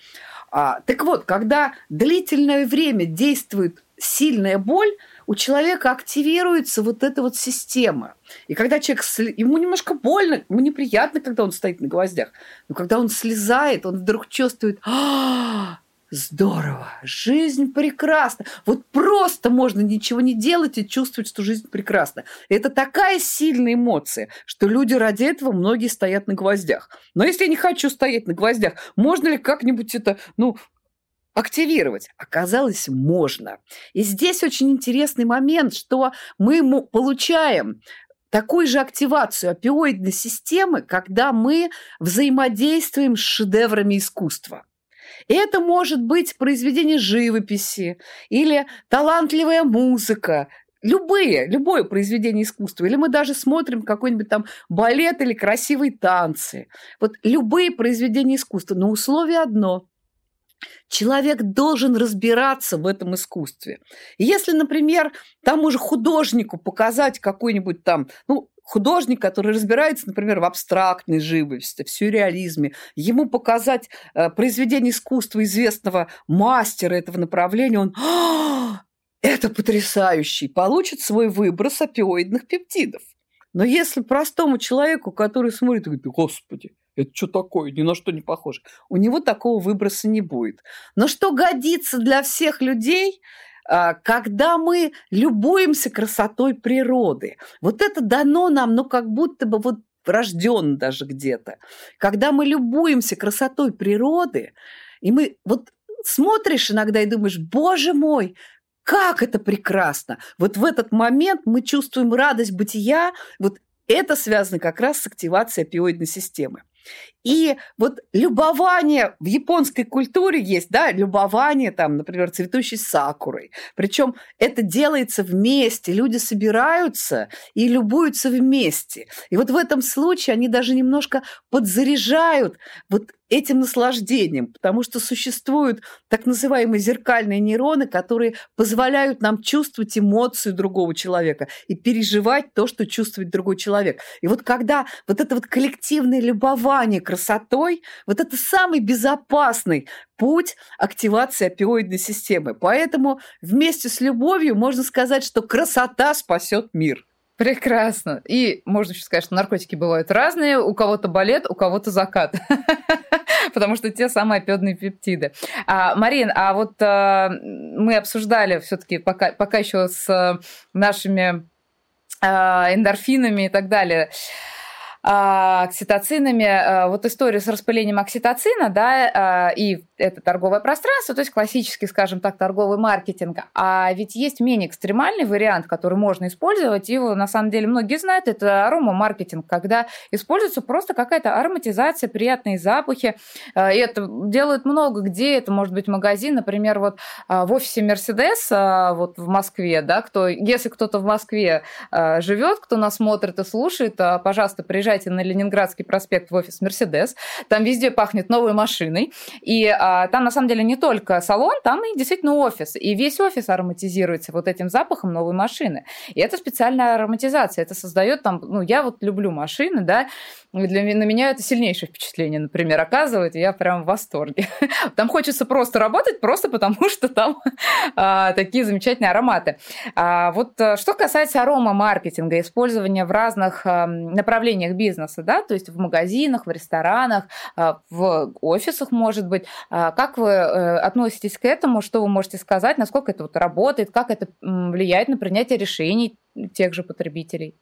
А, так вот, когда длительное время действует сильная боль, у человека активируется вот эта вот система. И когда человек, ему немножко больно, ему неприятно, когда он стоит на гвоздях, но когда он слезает, он вдруг чувствует, а, Здорово, жизнь прекрасна. Вот просто можно ничего не делать и чувствовать, что жизнь прекрасна. Это такая сильная эмоция, что люди ради этого многие стоят на гвоздях. Но если я не хочу стоять на гвоздях, можно ли как-нибудь это, ну, активировать? Оказалось, можно. И здесь очень интересный момент, что мы получаем такую же активацию опиоидной системы, когда мы взаимодействуем с шедеврами искусства. Это может быть произведение живописи или талантливая музыка, любые, любое произведение искусства. Или мы даже смотрим какой-нибудь там балет или красивые танцы. Вот любые произведения искусства. Но условие одно – Человек должен разбираться в этом искусстве. И если, например, тому же художнику показать какой-нибудь там, ну, художник, который разбирается, например, в абстрактной живописи, в сюрреализме, ему показать э, произведение искусства известного мастера этого направления, он «А, это потрясающий, получит свой выброс опиоидных пептидов. Но если простому человеку, который смотрит и говорит, господи, это что такое, ни на что не похоже, у него такого выброса не будет. Но что годится для всех людей, когда мы любуемся красотой природы. Вот это дано нам, ну, как будто бы вот рожден даже где-то. Когда мы любуемся красотой природы, и мы вот смотришь иногда и думаешь, боже мой, как это прекрасно! Вот в этот момент мы чувствуем радость бытия, вот это связано как раз с активацией опиоидной системы. И вот любование в японской культуре есть, да, любование там, например, цветущей сакурой. Причем это делается вместе, люди собираются и любуются вместе. И вот в этом случае они даже немножко подзаряжают вот этим наслаждением, потому что существуют так называемые зеркальные нейроны, которые позволяют нам чувствовать эмоцию другого человека и переживать то, что чувствует другой человек. И вот когда вот это вот коллективное любование красотой, вот это самый безопасный путь активации опиоидной системы. Поэтому вместе с любовью можно сказать, что красота спасет мир. Прекрасно. И можно еще сказать, что наркотики бывают разные. У кого-то балет, у кого-то закат. Потому что те самые опиодные пептиды. А, Марин, а вот а, мы обсуждали все-таки пока, пока еще с нашими а, эндорфинами и так далее окситоцинами. А, вот историю с распылением окситоцина, да, а, и это торговое пространство, то есть классический, скажем так, торговый маркетинг. А ведь есть менее экстремальный вариант, который можно использовать, его на самом деле многие знают, это аромамаркетинг, когда используется просто какая-то ароматизация, приятные запахи. И это делают много где, это может быть магазин, например, вот в офисе Мерседес вот в Москве, да, кто, если кто-то в Москве живет, кто нас смотрит и слушает, пожалуйста, приезжайте приезжайте на Ленинградский проспект в офис Мерседес, там везде пахнет новой машиной, и а, там на самом деле не только салон, там и действительно офис, и весь офис ароматизируется вот этим запахом новой машины. И это специальная ароматизация, это создает там, ну, я вот люблю машины, да, для, на меня это сильнейшее впечатление, например, оказывает, и я прям в восторге. Там хочется просто работать, просто потому что там а, такие замечательные ароматы. А, вот э, что касается арома-маркетинга, использования в разных а, направлениях бизнеса, да, то есть в магазинах, в ресторанах, а, в офисах, может быть, а, как вы а, относитесь к этому, что вы можете сказать, насколько это вот работает, как это влияет на принятие решений тех же потребителей?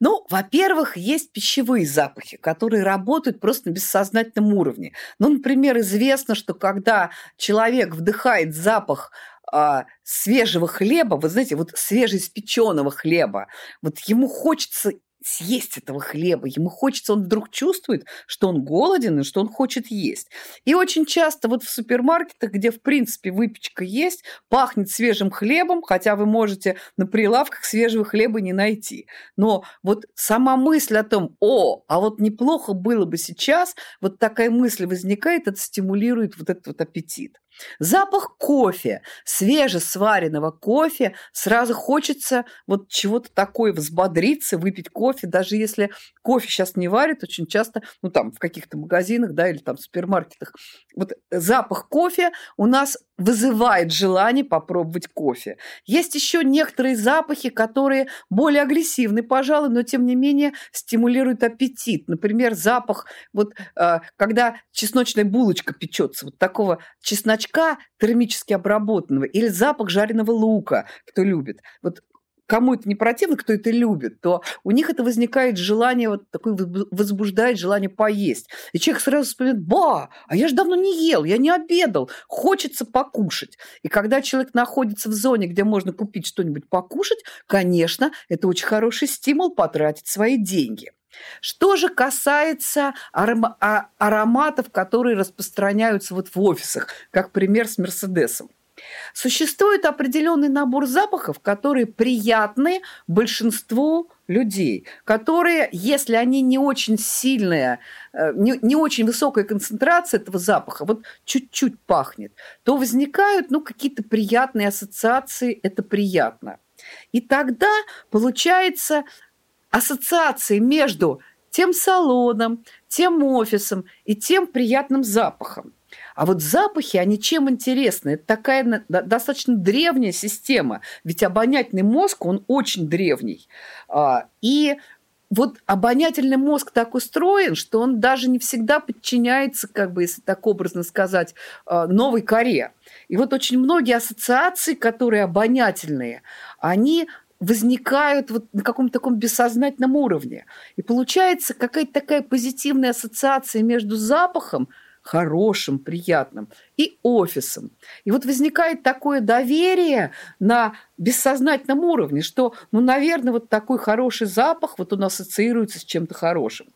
Ну, во-первых, есть пищевые запахи, которые работают просто на бессознательном уровне. Ну, например, известно, что когда человек вдыхает запах а, свежего хлеба, вы знаете, вот свежеиспеченного хлеба, вот ему хочется съесть этого хлеба. Ему хочется, он вдруг чувствует, что он голоден и что он хочет есть. И очень часто вот в супермаркетах, где, в принципе, выпечка есть, пахнет свежим хлебом, хотя вы можете на прилавках свежего хлеба не найти. Но вот сама мысль о том, о, а вот неплохо было бы сейчас, вот такая мысль возникает, это стимулирует вот этот вот аппетит. Запах кофе, свежесваренного кофе, сразу хочется вот чего-то такое взбодриться, выпить кофе, даже если кофе сейчас не варят, очень часто, ну там в каких-то магазинах, да, или там в супермаркетах, вот запах кофе у нас вызывает желание попробовать кофе. Есть еще некоторые запахи, которые более агрессивны, пожалуй, но тем не менее стимулируют аппетит. Например, запах, вот э, когда чесночная булочка печется, вот такого чесночка термически обработанного или запах жареного лука, кто любит. Вот кому это не противно, кто это любит, то у них это возникает желание, вот такое возбуждает желание поесть. И человек сразу вспоминает, ба, а я же давно не ел, я не обедал, хочется покушать. И когда человек находится в зоне, где можно купить что-нибудь покушать, конечно, это очень хороший стимул потратить свои деньги. Что же касается а- ароматов, которые распространяются вот в офисах, как пример с Мерседесом. Существует определенный набор запахов, которые приятны большинству людей, которые, если они не очень сильные, э, не, не очень высокая концентрация этого запаха, вот чуть-чуть пахнет, то возникают ну, какие-то приятные ассоциации, это приятно. И тогда получается ассоциации между тем салоном, тем офисом и тем приятным запахом. А вот запахи, они чем интересны? Это такая достаточно древняя система, ведь обонятельный мозг, он очень древний. А, и вот обонятельный мозг так устроен, что он даже не всегда подчиняется, как бы, если так образно сказать, а, новой коре. И вот очень многие ассоциации, которые обонятельные, они возникают вот на каком-то таком бессознательном уровне. И получается какая-то такая позитивная ассоциация между запахом, хорошим, приятным, и офисом. И вот возникает такое доверие на бессознательном уровне, что, ну, наверное, вот такой хороший запах, вот он ассоциируется с чем-то хорошим.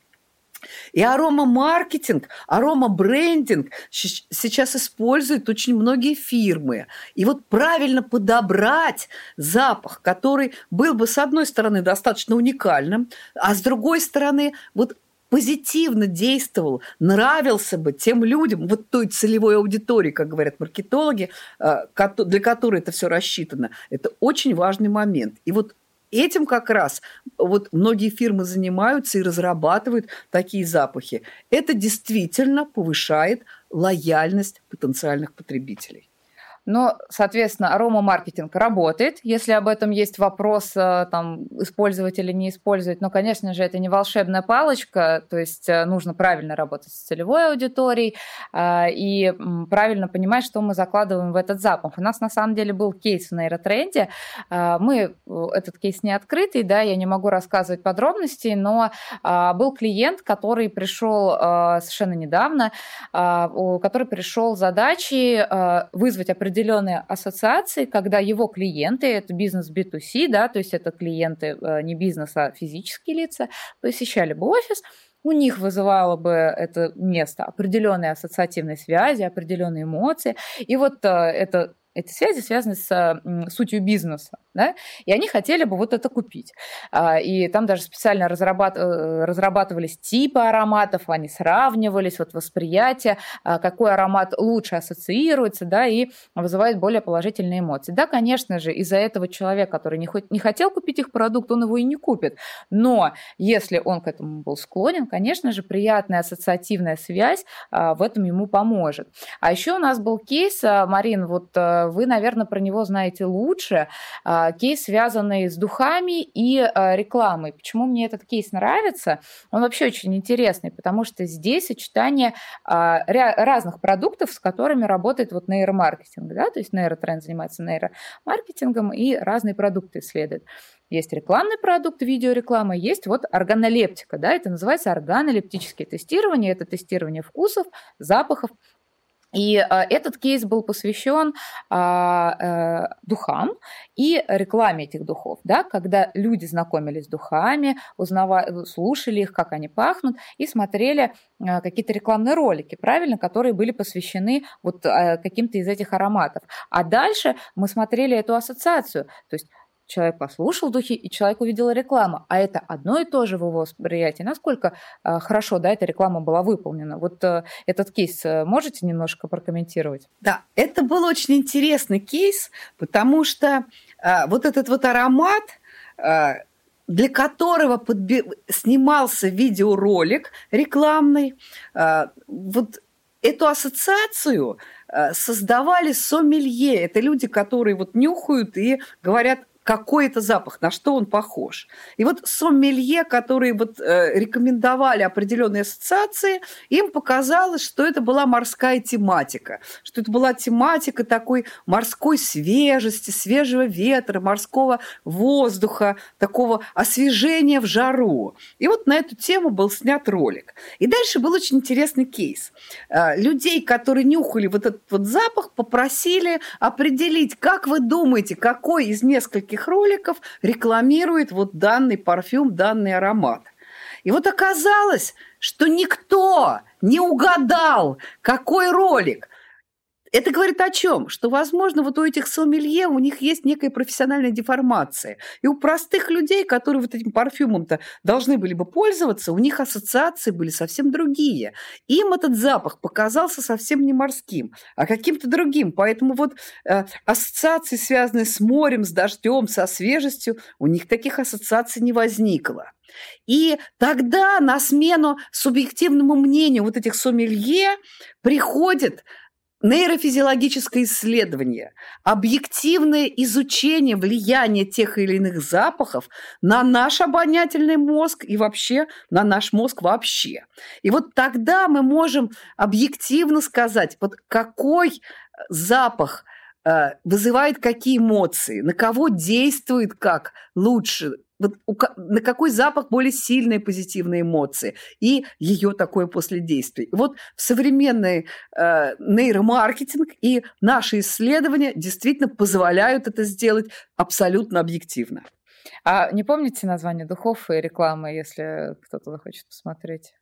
И аромамаркетинг, аромабрендинг сейчас используют очень многие фирмы. И вот правильно подобрать запах, который был бы, с одной стороны, достаточно уникальным, а с другой стороны, вот позитивно действовал, нравился бы тем людям, вот той целевой аудитории, как говорят маркетологи, э, для которой это все рассчитано. Это очень важный момент. И вот этим как раз вот многие фирмы занимаются и разрабатывают такие запахи. Это действительно повышает лояльность потенциальных потребителей. Но, соответственно, аромамаркетинг работает. Если об этом есть вопрос, э, там, использовать или не использовать, но, конечно же, это не волшебная палочка, то есть э, нужно правильно работать с целевой аудиторией э, и правильно понимать, что мы закладываем в этот запах. У нас, на самом деле, был кейс в нейротренде. Мы, этот кейс не открытый, да, я не могу рассказывать подробности, но был клиент, который пришел совершенно недавно, который пришел задачей вызвать определенные определенные ассоциации, когда его клиенты, это бизнес B2C, да, то есть это клиенты э, не бизнеса, а физические лица, посещали бы офис, у них вызывало бы это место определенные ассоциативные связи, определенные эмоции. И вот э, это эти связи связаны с сутью бизнеса, да, и они хотели бы вот это купить. А, и там даже специально. Э, разрабатывались типы ароматов, они сравнивались, вот восприятие, а, какой аромат лучше ассоциируется, да, и вызывает более положительные эмоции. Да, конечно же, из-за этого человек, который не, хоть... не хотел купить их продукт, он его и не купит. Но если он к этому был склонен, конечно же, приятная ассоциативная связь а, в этом ему поможет. А еще у нас был кейс, Марин, вот вы, наверное, про него знаете лучше. А, кейс, связанный с духами и а, рекламой. Почему мне этот кейс нравится? Он вообще очень интересный, потому что здесь сочетание а, разных продуктов, с которыми работает вот нейромаркетинг. Да? То есть нейротренд занимается нейромаркетингом и разные продукты исследует. Есть рекламный продукт, видеореклама, есть вот органолептика, да, это называется органолептическое тестирование, это тестирование вкусов, запахов, и а, этот кейс был посвящен а, а, духам и рекламе этих духов, да, когда люди знакомились с духами, узнавали, слушали их, как они пахнут, и смотрели какие-то рекламные ролики, правильно, которые были посвящены вот каким-то из этих ароматов. А дальше мы смотрели эту ассоциацию, то есть человек послушал духи, и человек увидел рекламу. А это одно и то же в его восприятии. Насколько э, хорошо да, эта реклама была выполнена? Вот э, этот кейс э, можете немножко прокомментировать? Да, это был очень интересный кейс, потому что э, вот этот вот аромат, э, для которого подби... снимался видеоролик рекламный, э, вот эту ассоциацию создавали сомелье. Это люди, которые вот нюхают и говорят, какой это запах, на что он похож. И вот сомелье, которые вот э, рекомендовали определенные ассоциации, им показалось, что это была морская тематика, что это была тематика такой морской свежести, свежего ветра, морского воздуха, такого освежения в жару. И вот на эту тему был снят ролик. И дальше был очень интересный кейс. Э, людей, которые нюхали вот этот вот запах, попросили определить, как вы думаете, какой из нескольких нескольких роликов рекламирует вот данный парфюм, данный аромат. И вот оказалось, что никто не угадал, какой ролик. Это говорит о чем? Что, возможно, вот у этих сомелье у них есть некая профессиональная деформация. И у простых людей, которые вот этим парфюмом-то должны были бы пользоваться, у них ассоциации были совсем другие. Им этот запах показался совсем не морским, а каким-то другим. Поэтому вот э, ассоциации, связанные с морем, с дождем, со свежестью, у них таких ассоциаций не возникло. И тогда на смену субъективному мнению вот этих сомелье приходит нейрофизиологическое исследование, объективное изучение влияния тех или иных запахов на наш обонятельный мозг и вообще на наш мозг вообще. И вот тогда мы можем объективно сказать, вот какой запах э, вызывает какие эмоции, на кого действует как лучше, вот у, на какой запах более сильные позитивные эмоции и ее такое последействие. Вот в современный э, нейромаркетинг и наши исследования действительно позволяют это сделать абсолютно объективно. А не помните название духов и рекламы, если кто-то захочет посмотреть?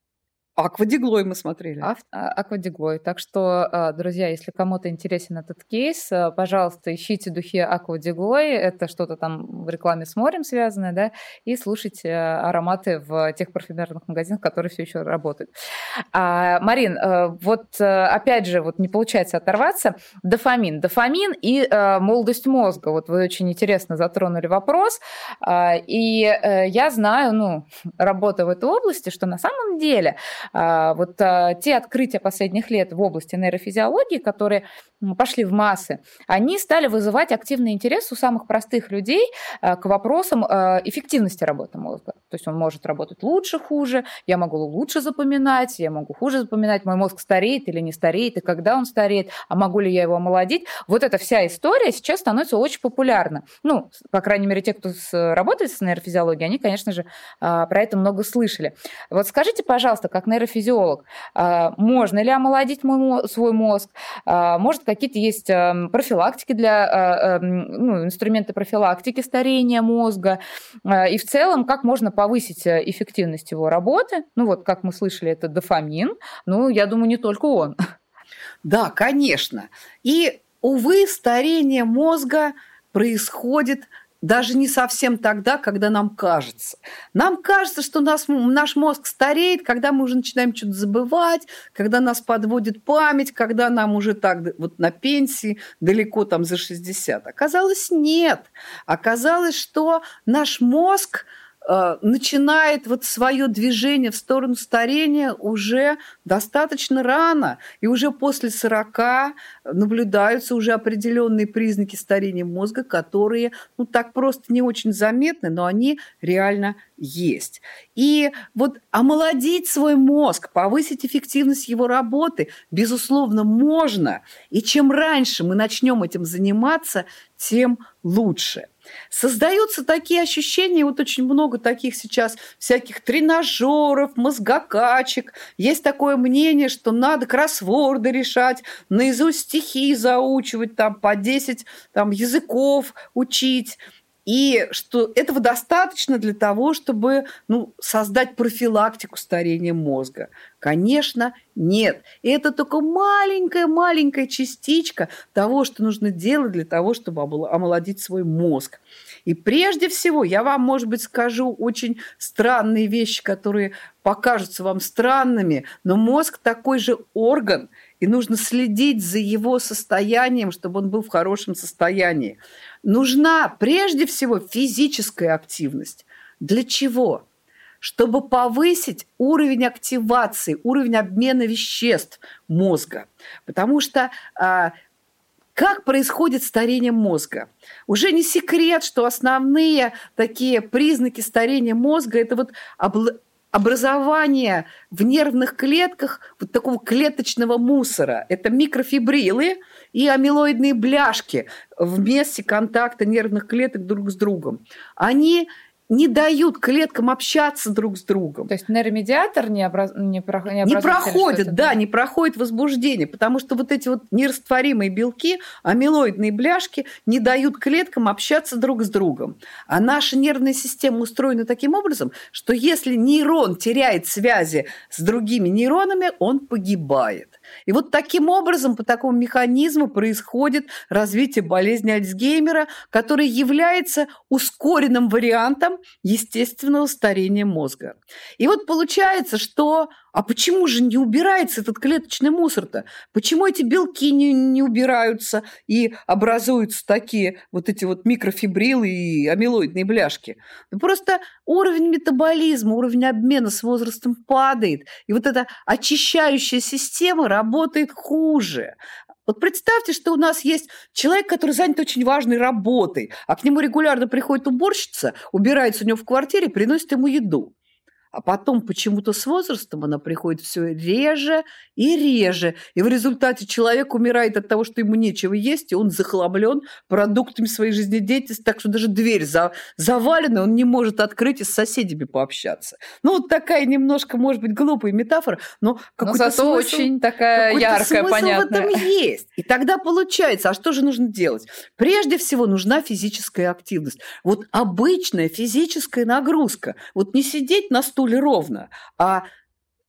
Аквадиглой мы смотрели. А, Аквадиглой. Так что, а, друзья, если кому-то интересен этот кейс, а, пожалуйста, ищите духи Аквадиглой. Это что-то там в рекламе с морем связанное, да, и слушайте ароматы в тех парфюмерных магазинах, которые все еще работают. А, Марин, вот опять же, вот не получается оторваться. Дофамин. Дофамин и молодость мозга. Вот вы очень интересно затронули вопрос. И э, я знаю, ну, работая в этой области, что на самом деле а, вот а, те открытия последних лет в области нейрофизиологии, которые пошли в массы, они стали вызывать активный интерес у самых простых людей а, к вопросам эффективности работы мозга. То есть он может работать лучше, хуже, я могу лучше запоминать, я могу хуже запоминать, мой мозг стареет или не стареет, и когда он стареет, а могу ли я его омолодить. Вот эта вся история сейчас становится очень популярна. Ну, по крайней мере, те, кто работает с нейрофизиологией, они, конечно же, про это много слышали. Вот скажите, пожалуйста, как нейрофизиолог, а, можно ли омолодить мой, свой мозг, а, может, какие-то есть а, профилактики для, ну, инструменты профилактики старения мозга, и в целом, как можно повысить э, эффективность его работы, ну, вот, как мы слышали, это дофамин, ну, я думаю, не только он. Да, конечно. И, увы, старение мозга происходит даже не совсем тогда, когда нам кажется. Нам кажется, что нас, наш мозг стареет, когда мы уже начинаем что-то забывать, когда нас подводит память, когда нам уже так вот на пенсии далеко там за 60. Оказалось, нет. Оказалось, что наш мозг – начинает вот свое движение в сторону старения уже достаточно рано, и уже после 40 наблюдаются уже определенные признаки старения мозга, которые ну, так просто не очень заметны, но они реально есть. И вот омолодить свой мозг, повысить эффективность его работы, безусловно, можно. И чем раньше мы начнем этим заниматься, тем лучше. Создаются такие ощущения, вот очень много таких сейчас всяких тренажеров, мозгокачек. Есть такое мнение, что надо кроссворды решать, наизусть стихи заучивать, там по 10 там, языков учить. И что этого достаточно для того, чтобы ну, создать профилактику старения мозга. Конечно, нет. И это только маленькая-маленькая частичка того, что нужно делать для того, чтобы омолодить свой мозг. И прежде всего, я вам, может быть, скажу очень странные вещи, которые покажутся вам странными, но мозг такой же орган, и нужно следить за его состоянием, чтобы он был в хорошем состоянии. Нужна прежде всего физическая активность. Для чего? чтобы повысить уровень активации, уровень обмена веществ мозга. Потому что а, как происходит старение мозга? Уже не секрет, что основные такие признаки старения мозга – это вот образование в нервных клетках вот такого клеточного мусора. Это микрофибрилы и амилоидные бляшки в месте контакта нервных клеток друг с другом. Они не дают клеткам общаться друг с другом. То есть нейромедиатор не, образ... не, про... не, не проходит, да, не проходит возбуждение, потому что вот эти вот нерастворимые белки, амилоидные бляшки не дают клеткам общаться друг с другом. А наша нервная система устроена таким образом, что если нейрон теряет связи с другими нейронами, он погибает. И вот таким образом, по такому механизму происходит развитие болезни Альцгеймера, который является ускоренным вариантом естественного старения мозга. И вот получается, что а почему же не убирается этот клеточный мусор-то? Почему эти белки не, не убираются и образуются такие вот эти вот микрофибрилы и амилоидные бляшки? Просто уровень метаболизма, уровень обмена с возрастом падает. И вот эта очищающая система работает хуже. Вот представьте, что у нас есть человек, который занят очень важной работой, а к нему регулярно приходит уборщица, убирается у него в квартире, приносит ему еду. А потом почему-то с возрастом она приходит все реже и реже. И в результате человек умирает от того, что ему нечего есть, и он захламлен продуктами своей жизнедеятельности, так что даже дверь за, завалена, он не может открыть и с соседями пообщаться. Ну, вот такая немножко, может быть, глупая метафора, но какой-то но зато смысл, очень такая яркая, смысл понятная. в этом есть. И тогда получается, а что же нужно делать? Прежде всего нужна физическая активность. Вот обычная физическая нагрузка. Вот не сидеть на стуле стуле ровно, а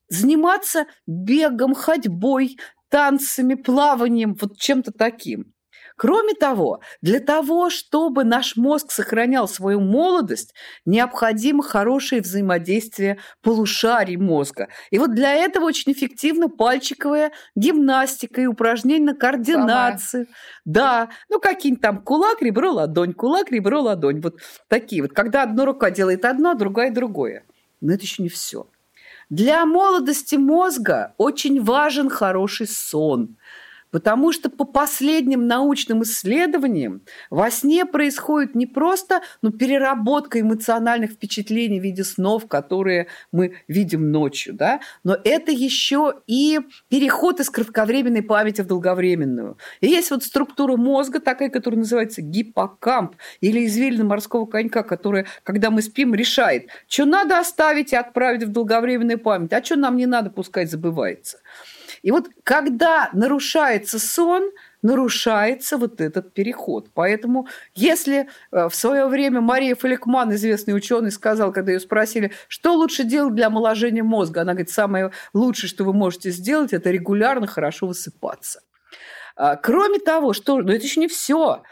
заниматься бегом, ходьбой, танцами, плаванием, вот чем-то таким. Кроме того, для того, чтобы наш мозг сохранял свою молодость, необходимо хорошее взаимодействие полушарий мозга. И вот для этого очень эффективна пальчиковая гимнастика и упражнения на координацию. Самое. Да, ну какие-нибудь там кулак, ребро, ладонь, кулак, ребро, ладонь. Вот такие вот. Когда одна рука делает одно, а другая другое. Но это еще не все. Для молодости мозга очень важен хороший сон. Потому что по последним научным исследованиям во сне происходит не просто ну, переработка эмоциональных впечатлений в виде снов, которые мы видим ночью, да, но это еще и переход из кратковременной памяти в долговременную. И есть вот структура мозга такая, которая называется гиппокамп или извилина морского конька, которая, когда мы спим, решает, что надо оставить и отправить в долговременную память, а что нам не надо, пускай забывается. И вот когда нарушается сон, нарушается вот этот переход. Поэтому если э, в свое время Мария Фаликман, известный ученый, сказал, когда ее спросили, что лучше делать для омоложения мозга, она говорит, самое лучшее, что вы можете сделать, это регулярно хорошо высыпаться. А, кроме того, что, но это еще не все.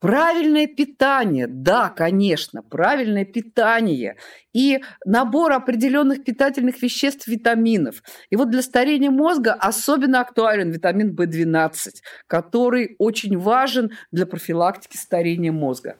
Правильное питание, да, конечно, правильное питание и набор определенных питательных веществ, витаминов. И вот для старения мозга особенно актуален витамин В12, который очень важен для профилактики старения мозга.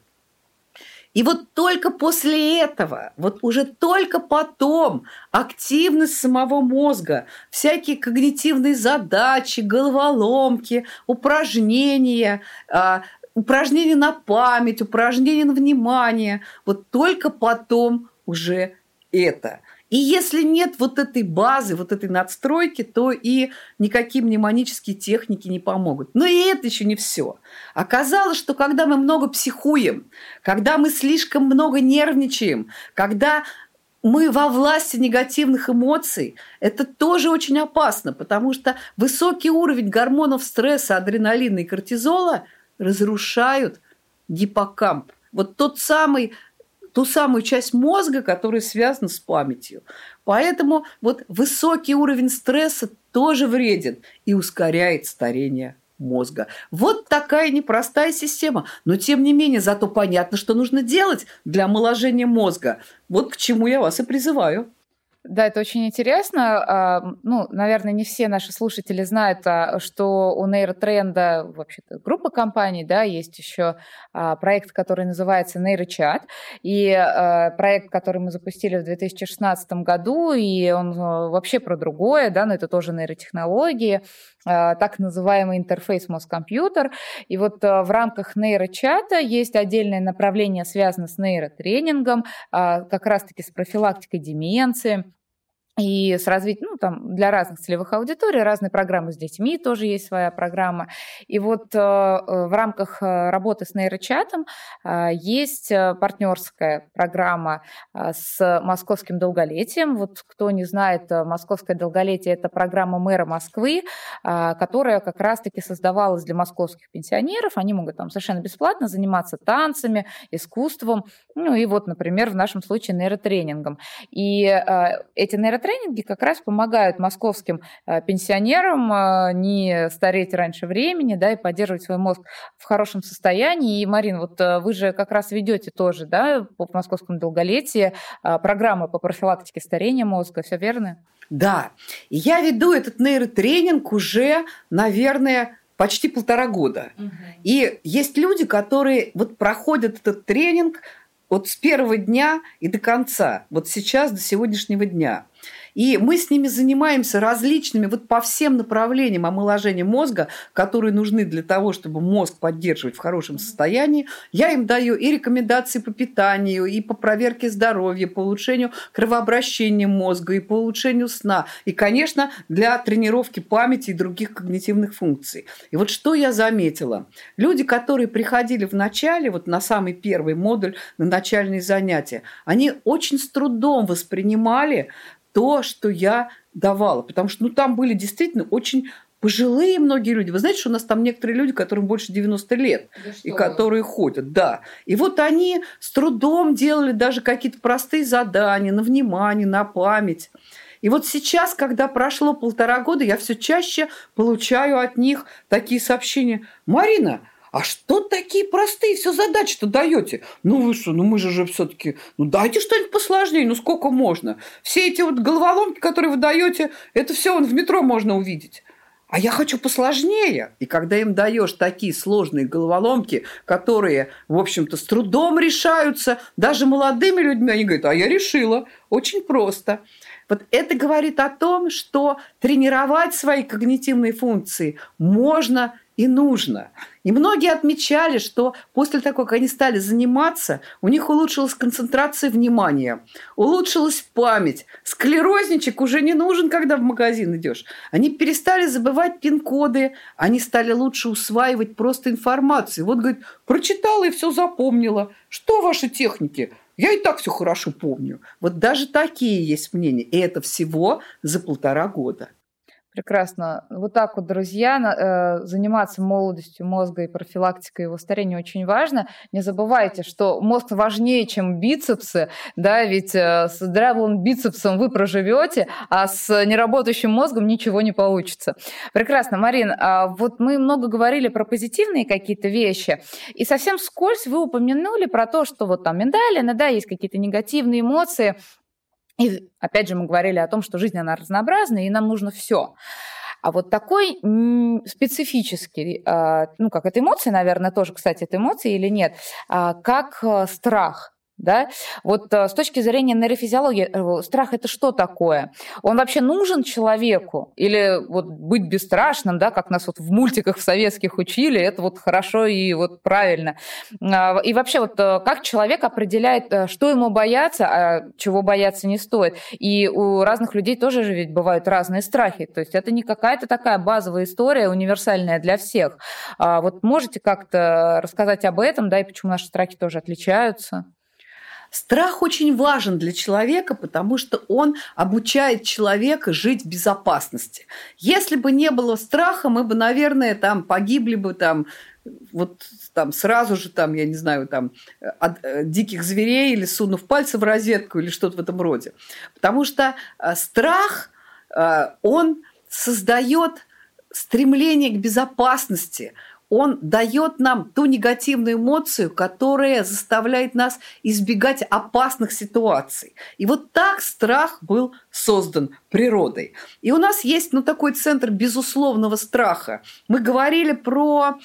И вот только после этого, вот уже только потом активность самого мозга, всякие когнитивные задачи, головоломки, упражнения, а, упражнения на память, упражнения на внимание. Вот только потом уже это. И если нет вот этой базы, вот этой надстройки, то и никакие мнемонические техники не помогут. Но и это еще не все. Оказалось, что когда мы много психуем, когда мы слишком много нервничаем, когда мы во власти негативных эмоций, это тоже очень опасно, потому что высокий уровень гормонов стресса, адреналина и кортизола – разрушают гиппокамп. Вот тот самый, ту самую часть мозга, которая связана с памятью. Поэтому вот высокий уровень стресса тоже вреден и ускоряет старение мозга. Вот такая непростая система. Но тем не менее, зато понятно, что нужно делать для омоложения мозга. Вот к чему я вас и призываю. Да, это очень интересно. А, ну, наверное, не все наши слушатели знают, а, что у нейротренда вообще-то группа компаний, да, есть еще а, проект, который называется нейрочат, и проект, который мы запустили в 2016 году, и он вообще про другое, да, но это тоже нейротехнологии, так называемый интерфейс мозг-компьютер. И вот в рамках нейрочата есть отдельное направление, связанное с нейротренингом, как раз-таки с профилактикой деменции, и с развитием, ну, там, для разных целевых аудиторий, разные программы с детьми, тоже есть своя программа. И вот э, э в рамках э, работы с нейрочатом э, есть э, партнерская программа с московским долголетием. Вот кто не знает, московское долголетие – это программа мэра Москвы, э, которая как раз-таки создавалась для московских пенсионеров. Они могут там совершенно бесплатно заниматься танцами, искусством, ну и вот, например, в нашем случае нейротренингом. И эти нейротренинги тренинги как раз помогают московским э, пенсионерам э, не стареть раньше времени, да, и поддерживать свой мозг в хорошем состоянии. И, Марин, вот вы же как раз ведете тоже, да, по московскому долголетию программы по профилактике старения мозга, все верно? Да, я веду этот нейротренинг уже, наверное, почти полтора года. Угу. И есть люди, которые вот проходят этот тренинг вот с первого дня и до конца, вот сейчас, до сегодняшнего дня. И мы с ними занимаемся различными, вот по всем направлениям омоложения мозга, которые нужны для того, чтобы мозг поддерживать в хорошем состоянии. Я им даю и рекомендации по питанию, и по проверке здоровья, по улучшению кровообращения мозга, и по улучшению сна. И, конечно, для тренировки памяти и других когнитивных функций. И вот что я заметила. Люди, которые приходили в начале, вот на самый первый модуль, на начальные занятия, они очень с трудом воспринимали то, что я давала. Потому что ну, там были действительно очень пожилые многие люди. Вы знаете, что у нас там некоторые люди, которым больше 90 лет, да и которые ходят, да. И вот они с трудом делали даже какие-то простые задания на внимание, на память. И вот сейчас, когда прошло полтора года, я все чаще получаю от них такие сообщения. Марина, а что такие простые все задачи-то даете? Ну вы что, ну мы же же все-таки, ну дайте что-нибудь посложнее, ну сколько можно? Все эти вот головоломки, которые вы даете, это все в метро можно увидеть. А я хочу посложнее. И когда им даешь такие сложные головоломки, которые, в общем-то, с трудом решаются даже молодыми людьми, они говорят, а я решила, очень просто. Вот это говорит о том, что тренировать свои когнитивные функции можно и нужно. И многие отмечали, что после того, как они стали заниматься, у них улучшилась концентрация внимания, улучшилась память. Склерозничек уже не нужен, когда в магазин идешь. Они перестали забывать пин-коды, они стали лучше усваивать просто информацию. Вот, говорит, прочитала и все запомнила. Что ваши техники? Я и так все хорошо помню. Вот даже такие есть мнения. И это всего за полтора года. Прекрасно. Вот так вот, друзья, э, заниматься молодостью мозга и профилактикой его старения очень важно. Не забывайте, что мозг важнее, чем бицепсы, да, ведь э, с дряблым бицепсом вы проживете, а с неработающим мозгом ничего не получится. Прекрасно, Марин, а вот мы много говорили про позитивные какие-то вещи, и совсем скользь вы упомянули про то, что вот там миндалина, да, есть какие-то негативные эмоции, и опять же мы говорили о том, что жизнь, она разнообразна, и нам нужно все. А вот такой специфический, а, ну как это эмоции, наверное, тоже, кстати, это эмоции или нет, а, как э, страх – да? Вот э, с точки зрения нейрофизиологии, э, страх это что такое? Он вообще нужен человеку? Или вот быть бесстрашным, да, как нас вот в мультиках в советских учили, это вот хорошо и вот правильно. А, и вообще вот э, как человек определяет, что ему бояться, а чего бояться не стоит? И у разных людей тоже же ведь бывают разные страхи. То есть это не какая-то такая базовая история, универсальная для всех. А вот можете как-то рассказать об этом, да, и почему наши страхи тоже отличаются? Страх очень важен для человека, потому что он обучает человека жить в безопасности. Если бы не было страха, мы бы, наверное, там погибли бы там вот там сразу же там, я не знаю, там от э, диких зверей или сунув пальцы в розетку или что-то в этом роде. Потому что э, страх, э, он создает стремление к безопасности, он дает нам ту негативную эмоцию, которая заставляет нас избегать опасных ситуаций. И вот так страх был создан природой. И у нас есть ну, такой центр безусловного страха. Мы говорили про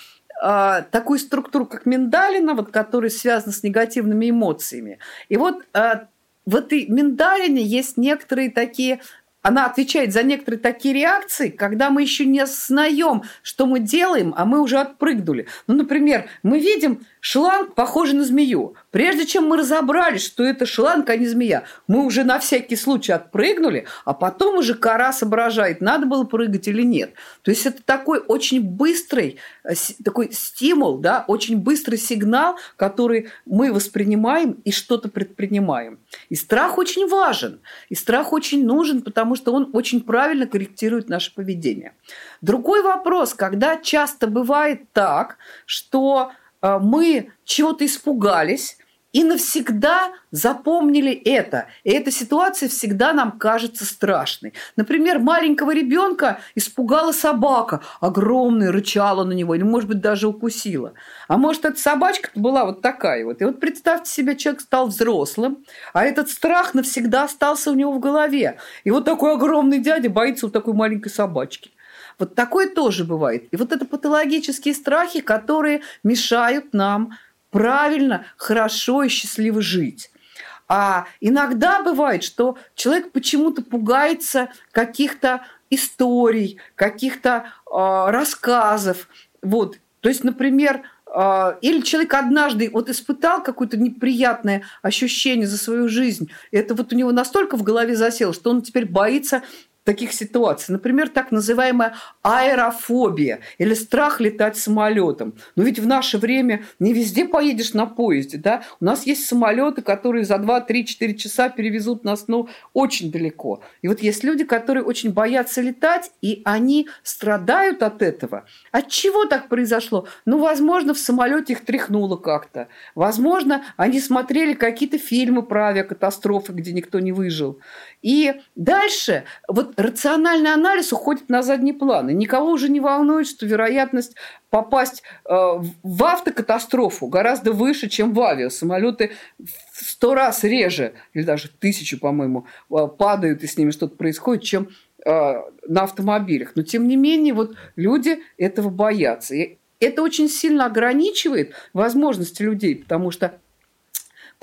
э, такую структуру, как миндалина, вот, которая связана с негативными эмоциями. И вот э, в этой миндалине есть некоторые такие она отвечает за некоторые такие реакции, когда мы еще не осознаем, что мы делаем, а мы уже отпрыгнули. Ну, например, мы видим шланг, похожий на змею. Прежде чем мы разобрались, что это шланг, а не змея, мы уже на всякий случай отпрыгнули, а потом уже кора соображает, надо было прыгать или нет. То есть это такой очень быстрый э, такой стимул, да, очень быстрый сигнал, который мы воспринимаем и что-то предпринимаем. И страх очень важен, и страх очень нужен, потому что он очень правильно корректирует наше поведение. Другой вопрос, когда часто бывает так, что э, мы чего-то испугались, и навсегда запомнили это. И эта ситуация всегда нам кажется страшной. Например, маленького ребенка испугала собака, огромная, рычала на него, или, может быть, даже укусила. А может, эта собачка была вот такая вот. И вот представьте себе, человек стал взрослым, а этот страх навсегда остался у него в голове. И вот такой огромный дядя боится вот такой маленькой собачки. Вот такое тоже бывает. И вот это патологические страхи, которые мешают нам правильно, хорошо и счастливо жить. А иногда бывает, что человек почему-то пугается каких-то историй, каких-то э, рассказов. Вот. То есть, например, э, или человек однажды вот испытал какое-то неприятное ощущение за свою жизнь. Это вот у него настолько в голове засело, что он теперь боится таких ситуаций. Например, так называемая аэрофобия или страх летать самолетом. Но ведь в наше время не везде поедешь на поезде. Да? У нас есть самолеты, которые за 2, 3, 4 часа перевезут нас ну, очень далеко. И вот есть люди, которые очень боятся летать, и они страдают от этого. От чего так произошло? Ну, возможно, в самолете их тряхнуло как-то. Возможно, они смотрели какие-то фильмы про авиакатастрофы, где никто не выжил. И дальше вот рациональный анализ уходит на задний план. И никого уже не волнует, что вероятность попасть э, в автокатастрофу гораздо выше, чем в авиа. Самолеты в сто раз реже, или даже тысячу, по-моему, э, падают, и с ними что-то происходит, чем э, на автомобилях. Но, тем не менее, вот люди этого боятся. И это очень сильно ограничивает возможности людей, потому что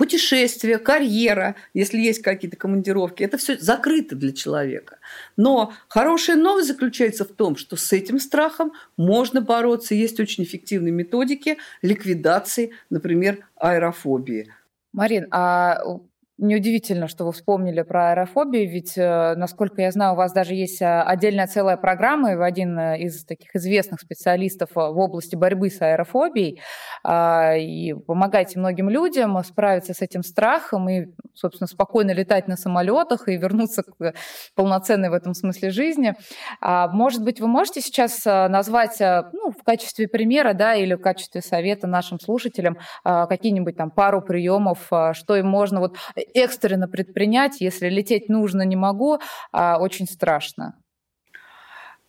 путешествия, карьера, если есть какие-то командировки, это все закрыто для человека. Но хорошая новость заключается в том, что с этим страхом можно бороться. Есть очень эффективные методики ликвидации, например, аэрофобии. Марин, а Неудивительно, что вы вспомнили про аэрофобию, ведь, э, насколько я знаю, у вас даже есть э, отдельная целая программа, и вы один э, из таких известных специалистов в области борьбы с аэрофобией, а, и помогаете многим людям справиться с этим страхом и, собственно, спокойно летать на самолетах и вернуться к полноценной в этом смысле жизни. А, может быть, вы можете сейчас назвать, ну, в качестве примера, да, или в качестве совета нашим слушателям какие-нибудь там пару приемов, что им можно вот экстренно предпринять, если лететь нужно, не могу, а очень страшно?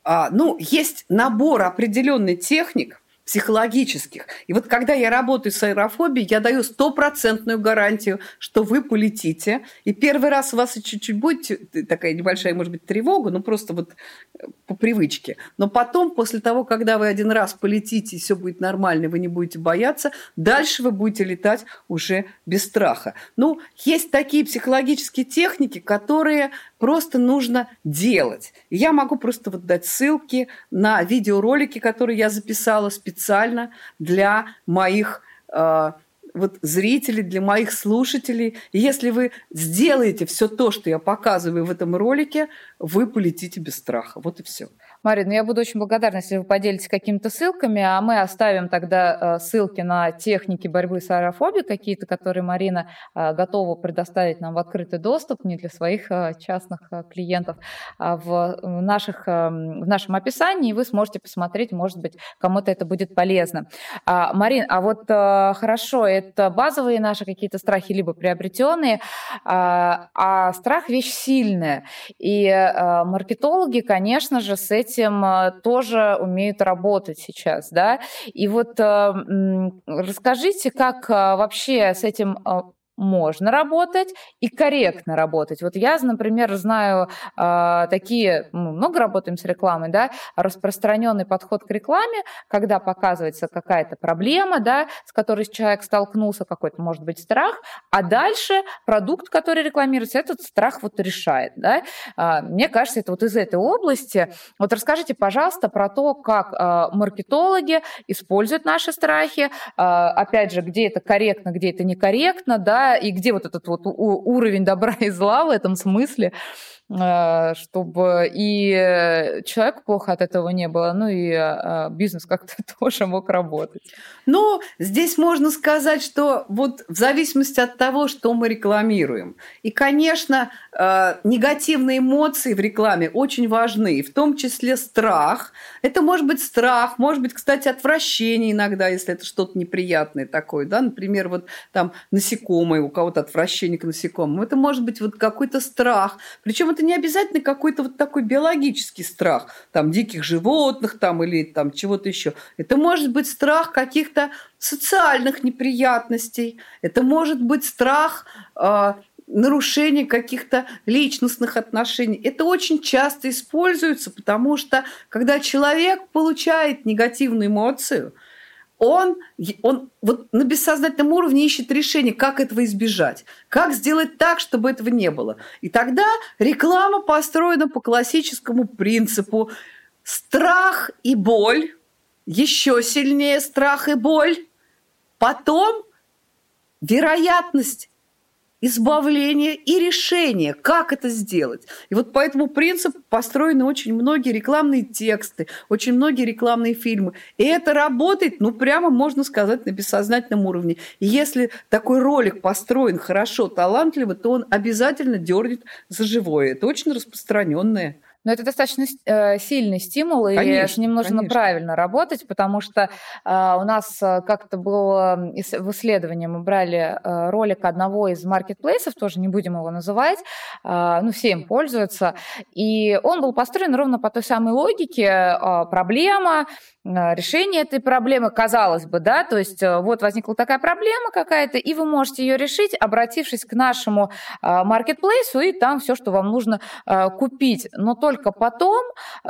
А, ну, есть набор определенных техник, психологических. И вот когда я работаю с аэрофобией, я даю стопроцентную гарантию, что вы полетите. И первый раз у вас чуть-чуть будет такая небольшая, может быть, тревога, ну просто вот э, по привычке. Но потом, после того, когда вы один раз полетите, и все будет нормально, вы не будете бояться, дальше вы будете летать уже без страха. Ну, есть такие психологические техники, которые просто нужно делать. Я могу просто вот дать ссылки на видеоролики, которые я записала специально для моих э, вот зрителей, для моих слушателей. И если вы сделаете все то, что я показываю в этом ролике, вы полетите без страха. Вот и все. Марина, ну я буду очень благодарна, если вы поделитесь какими-то ссылками, а мы оставим тогда э, ссылки на техники борьбы с аэрофобией какие-то, которые Марина э, готова предоставить нам в открытый доступ, не для своих э, частных клиентов, а в, наших, в нашем описании, и вы сможете посмотреть, может быть, кому-то это будет полезно. А, Марин, а вот хорошо, это базовые наши какие-то страхи, либо приобретенные, а, а страх вещь сильная. И маркетологи, конечно же, с этим этим э, тоже умеют работать сейчас, да. И вот э, расскажите, как э, вообще с этим можно работать и корректно работать. Вот я, например, знаю э, такие, мы много работаем с рекламой, да, распространенный подход к рекламе, когда показывается какая-то проблема, да, с которой человек столкнулся, какой-то, может быть, страх, а дальше продукт, который рекламируется, этот страх вот решает, да. Э, мне кажется, это вот из этой области. Вот расскажите, пожалуйста, про то, как э, маркетологи используют наши страхи, э, опять же, где это корректно, где это некорректно, да, и где вот этот вот уровень добра и зла в этом смысле. Э, чтобы и человеку плохо от этого не было, ну и э, бизнес как-то тоже мог работать. Ну, здесь можно сказать, что вот в зависимости от того, что мы рекламируем. И, конечно, негативные эмоции в рекламе очень важны, в том числе страх. Это может быть страх, может быть, кстати, отвращение иногда, если это что-то неприятное такое, да, например, вот там насекомые, у кого-то отвращение к насекомым. Это может быть вот какой-то страх. Причем это не обязательно какой-то вот такой биологический страх, там, диких животных там или там чего-то еще. Это может быть страх каких-то социальных неприятностей. Это может быть страх э, нарушение каких-то личностных отношений. Это очень часто используется, потому что когда человек получает негативную эмоцию, он, он вот на бессознательном уровне ищет решение, как этого избежать, как сделать так, чтобы этого не было. И тогда реклама построена по классическому принципу страх и боль, еще сильнее страх и боль, потом вероятность избавление и решение, как это сделать. И вот по этому принципу построены очень многие рекламные тексты, очень многие рекламные фильмы. И это работает, ну, прямо можно сказать, на бессознательном уровне. И если такой ролик построен хорошо, талантливо, то он обязательно дернет за живое. Это очень распространенное. Но это достаточно э, сильный стимул, и конечно, с ним нужно конечно. правильно работать, потому что э, у нас э, как-то было в исследовании, мы брали э, ролик одного из маркетплейсов, тоже не будем его называть, э, ну, все им пользуются, и он был построен ровно по той самой логике, э, проблема, решение этой проблемы, казалось бы, да, то есть э, вот возникла такая проблема какая-то, и вы можете ее решить, обратившись к нашему маркетплейсу, и там все, что вам нужно купить. Но то только потом,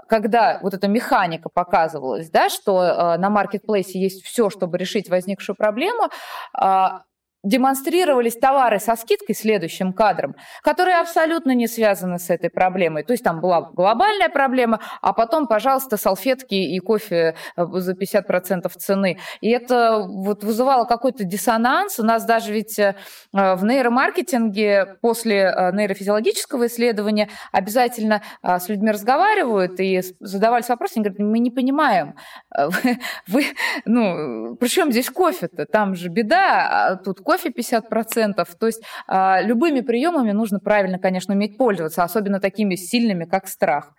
когда вот эта механика показывалась, да, что э, на маркетплейсе есть все, чтобы решить возникшую проблему, а, демонстрировались товары со скидкой следующим кадром, которые абсолютно не связаны с этой проблемой. То есть там была глобальная проблема, а потом, пожалуйста, салфетки и кофе э, за 50% цены. И это вот вызывало какой-то диссонанс. У нас даже ведь э, в нейромаркетинге после э, нейрофизиологического исследования обязательно с людьми разговаривают и задавались вопросы, они говорят, мы не понимаем, вы, ну, при чем здесь кофе-то? Там же беда, а тут кофе кофе 50%. То есть а, любыми приемами нужно правильно, конечно, уметь пользоваться, особенно такими сильными, как страх.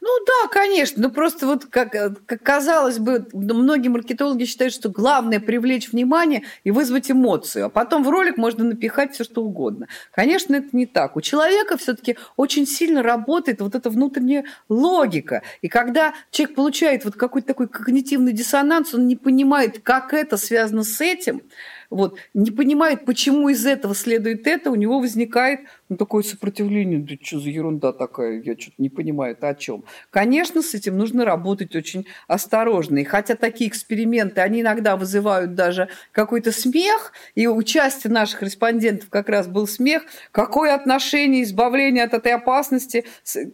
Ну да, конечно. Ну просто вот как, э, как казалось бы, многие маркетологи считают, что главное привлечь внимание и вызвать эмоцию, а потом в ролик можно напихать все что угодно. Конечно, это не так. У человека все-таки очень сильно работает вот эта внутренняя логика. И когда человек получает вот какой-то такой когнитивный диссонанс, он не понимает, как это связано с этим, вот, не понимает, почему из этого следует это, у него возникает ну, такое сопротивление, да что за ерунда такая, я что-то не понимаю, это о чем. Конечно, с этим нужно работать очень осторожно. И хотя такие эксперименты, они иногда вызывают даже какой-то смех, и у части наших респондентов как раз был смех, какое отношение избавление от этой опасности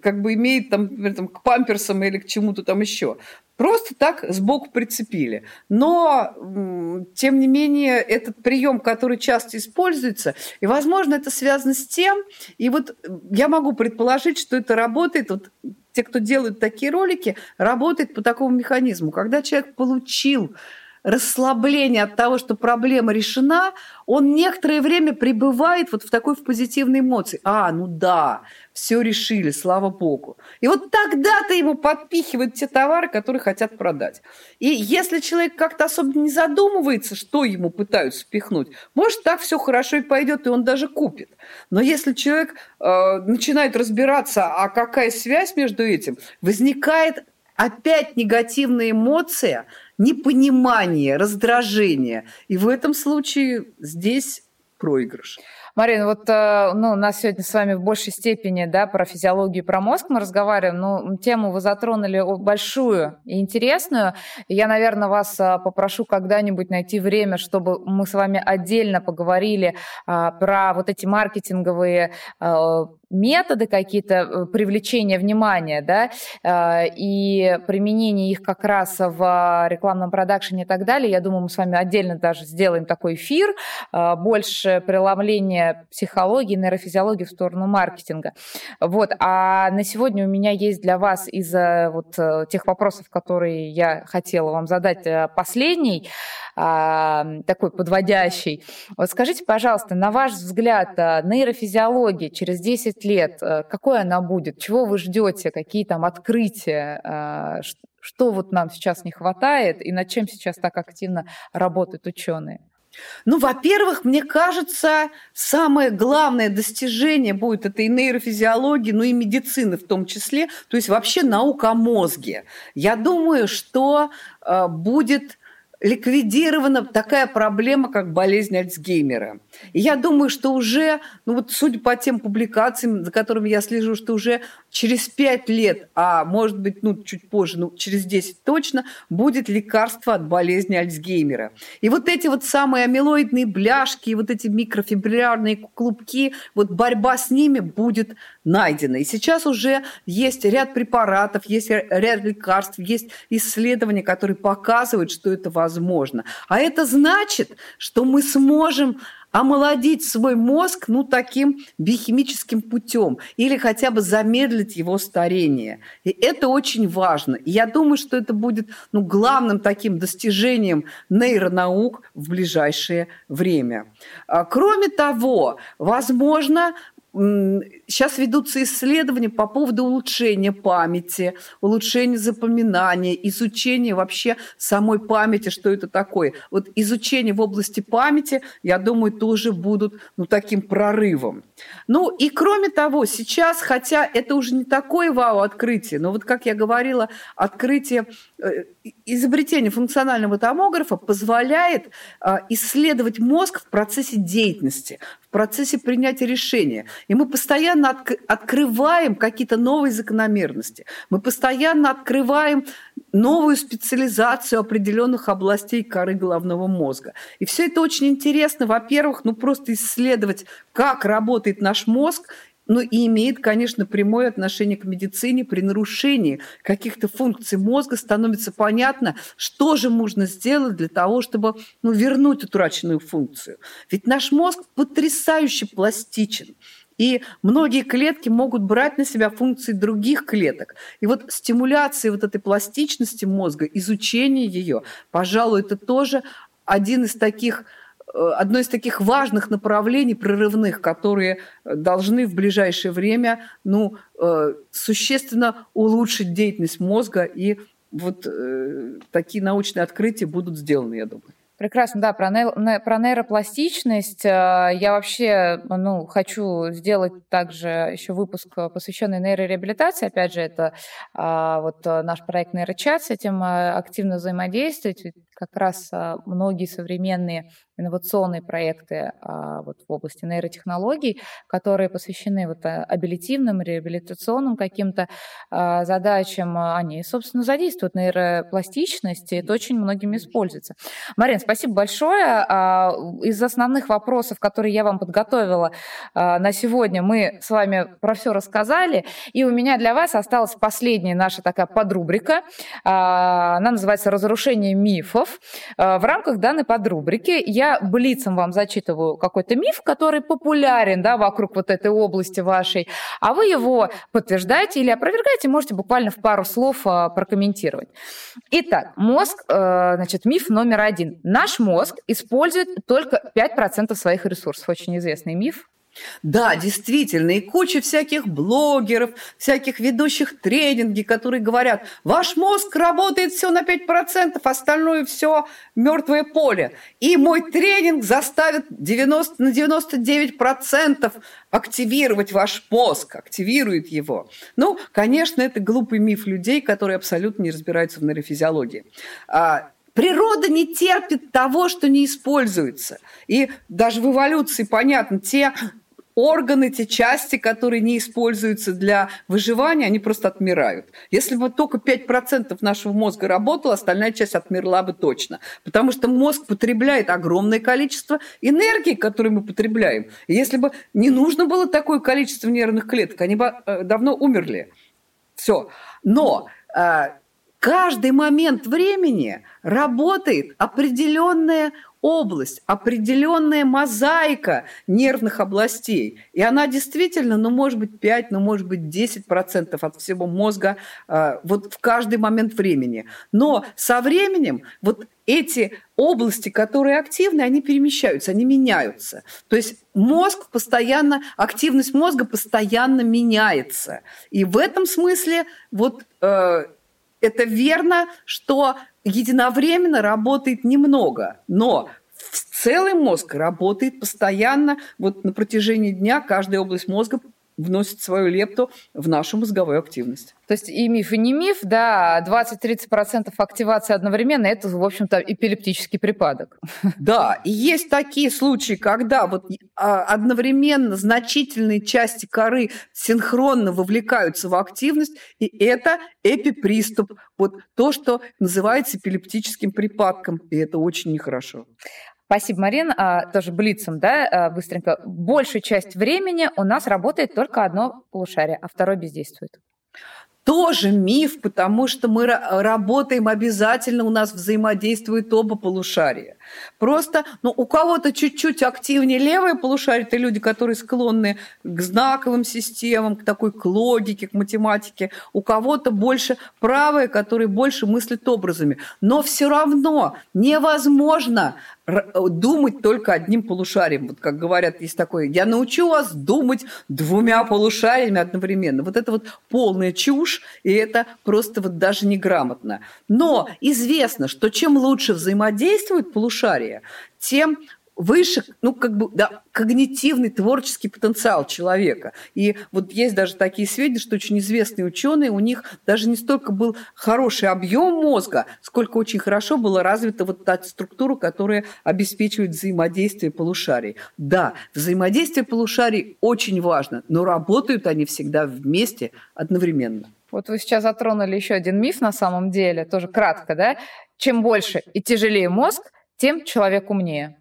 как бы имеет там, например, там, к памперсам или к чему-то там еще. Просто так сбоку прицепили. Но, тем не менее, этот прием, который часто используется, и, возможно, это связано с тем, и вот я могу предположить, что это работает, вот те, кто делают такие ролики, работает по такому механизму. Когда человек получил расслабление от того, что проблема решена, он некоторое время пребывает вот в такой в позитивной эмоции. А, ну да, все решили, слава богу. И вот тогда-то ему подпихивают те товары, которые хотят продать. И если человек как-то особо не задумывается, что ему пытаются впихнуть, может, так все хорошо и пойдет, и он даже купит. Но если человек э, начинает разбираться, а какая связь между этим, возникает опять негативная эмоция, непонимание, раздражение. И в этом случае здесь проигрыш. Марина, вот э, ну, у нас сегодня с вами в большей степени да, про физиологию и про мозг мы разговариваем, но тему вы затронули большую и интересную. Я, наверное, вас э, попрошу когда-нибудь найти время, чтобы мы с вами отдельно поговорили а, про вот эти маркетинговые методы какие-то э, привлечения внимания, да, э, и применение их как раз в рекламном продакшене и так далее. Я думаю, мы с вами отдельно даже сделаем такой эфир, э, больше преломления психологии, нейрофизиологии в сторону маркетинга. Вот, а на сегодня у меня есть для вас из вот тех вопросов, которые я хотела вам задать, последний, такой подводящий. Вот скажите, пожалуйста, на ваш взгляд, нейрофизиология через 10 лет, какой она будет? Чего вы ждете? Какие там открытия? А, что вот нам сейчас не хватает и над чем сейчас так активно работают ученые? Ну, во-первых, мне кажется, самое главное достижение будет этой нейрофизиологии, ну и медицины в том числе, то есть вообще наука о мозге. Я думаю, что э, будет ликвидирована такая проблема, как болезнь Альцгеймера. И я думаю, что уже, ну вот судя по тем публикациям, за которыми я слежу, что уже через 5 лет, а может быть, ну чуть позже, ну через 10 точно, будет лекарство от болезни Альцгеймера. И вот эти вот самые амилоидные бляшки, вот эти микрофибриллярные клубки, вот борьба с ними будет найдена. И сейчас уже есть ряд препаратов, есть ряд лекарств, есть исследования, которые показывают, что это возможно. А это значит, что мы сможем омолодить свой мозг ну, таким биохимическим путем или хотя бы замедлить его старение. И это очень важно. И я думаю, что это будет ну, главным таким достижением нейронаук в ближайшее время. А, кроме того, возможно, сейчас ведутся исследования по поводу улучшения памяти, улучшения запоминания, изучения вообще самой памяти, что это такое. Вот изучение в области памяти, я думаю, тоже будут ну, таким прорывом. Ну и кроме того, сейчас, хотя это уже не такое вау-открытие, но вот как я говорила, открытие, э, изобретение функционального томографа позволяет а, исследовать мозг в процессе деятельности, в процессе принятия решения. И мы постоянно от, открываем какие-то новые закономерности. Мы постоянно открываем новую специализацию определенных областей коры головного мозга. И все это очень интересно, во-первых, ну просто исследовать, как работает наш мозг, ну и имеет, конечно, прямое отношение к медицине. При нарушении каких-то функций мозга становится понятно, что же можно сделать для того, чтобы ну, вернуть утраченную функцию. Ведь наш мозг потрясающе пластичен. И многие клетки могут брать на себя функции других клеток. И вот стимуляция вот этой пластичности мозга, изучение ее, пожалуй, это тоже один из таких э, одно из таких важных направлений прорывных, которые должны в ближайшее время ну, э, существенно улучшить деятельность мозга, и вот э, такие научные открытия будут сделаны, я думаю. Прекрасно, да, про, ней, про нейропластичность. Э, я вообще ну, хочу сделать также еще выпуск, посвященный нейрореабилитации. Опять же, это а, вот э, наш проект нейрочат, с этим э, активно взаимодействовать. Как раз многие современные инновационные проекты а, вот, в области нейротехнологий, которые посвящены вот, а, абилитивным, реабилитационным каким-то а, задачам, они, собственно, задействуют нейропластичность, и это очень многими используется. Марин, спасибо большое. А, из основных вопросов, которые я вам подготовила а, на сегодня, мы с вами про все рассказали, и у меня для вас осталась последняя наша такая подрубрика. А, она называется «Разрушение мифов». А, в рамках данной подрубрики я блицем вам зачитываю какой-то миф, который популярен да, вокруг вот этой области вашей, а вы его подтверждаете или опровергаете, можете буквально в пару слов а, прокомментировать. Итак, мозг, э, значит, миф номер один. Наш мозг использует только 5% своих ресурсов. Очень известный миф. Да, действительно, и куча всяких блогеров, всяких ведущих тренинги, которые говорят, ваш мозг работает все на 5%, остальное все мертвое поле. И мой тренинг заставит 90, на 99% активировать ваш мозг, активирует его. Ну, конечно, это глупый миф людей, которые абсолютно не разбираются в нейрофизиологии. А, Природа не терпит того, что не используется. И даже в эволюции понятно, те органы, те части, которые не используются для выживания, они просто отмирают. Если бы только 5% нашего мозга работало, остальная часть отмерла бы точно. Потому что мозг потребляет огромное количество энергии, которую мы потребляем. И если бы не нужно было такое количество нервных клеток, они бы э, давно умерли. Все. Но э, каждый момент времени работает определенная область, определенная мозаика нервных областей. И она действительно, ну, может быть, 5, ну, может быть, 10% от всего мозга э, вот в каждый момент времени. Но со временем вот эти области, которые активны, они перемещаются, они меняются. То есть мозг постоянно, активность мозга постоянно меняется. И в этом смысле вот э, это верно, что единовременно работает немного, но целый мозг работает постоянно, вот на протяжении дня каждая область мозга вносит свою лепту в нашу мозговую активность. То есть и миф, и не миф, да, 20-30% активации одновременно – это, в общем-то, эпилептический припадок. Да, и есть такие случаи, когда вот а, одновременно значительные части коры синхронно вовлекаются в активность, и это эпиприступ, вот то, что называется эпилептическим припадком, и это очень нехорошо. Спасибо, Марин. А, тоже блицем, да, а, быстренько. Большую часть времени у нас работает только одно полушарие, а второе бездействует тоже миф, потому что мы работаем обязательно, у нас взаимодействуют оба полушария. Просто, ну, у кого-то чуть-чуть активнее левое полушарие, это люди, которые склонны к знаковым системам, к такой к логике, к математике. У кого-то больше правое, которые больше мыслят образами. Но все равно невозможно думать только одним полушарием. Вот как говорят, есть такое, я научу вас думать двумя полушариями одновременно. Вот это вот полная чушь, и это просто вот даже неграмотно. Но известно, что чем лучше взаимодействуют полушария, тем выше, ну, как бы, да, когнитивный, творческий потенциал человека. И вот есть даже такие сведения, что очень известные ученые, у них даже не столько был хороший объем мозга, сколько очень хорошо была развита вот та структура, которая обеспечивает взаимодействие полушарий. Да, взаимодействие полушарий очень важно, но работают они всегда вместе одновременно. Вот вы сейчас затронули еще один миф на самом деле, тоже кратко, да? Чем больше и тяжелее мозг, тем человек умнее.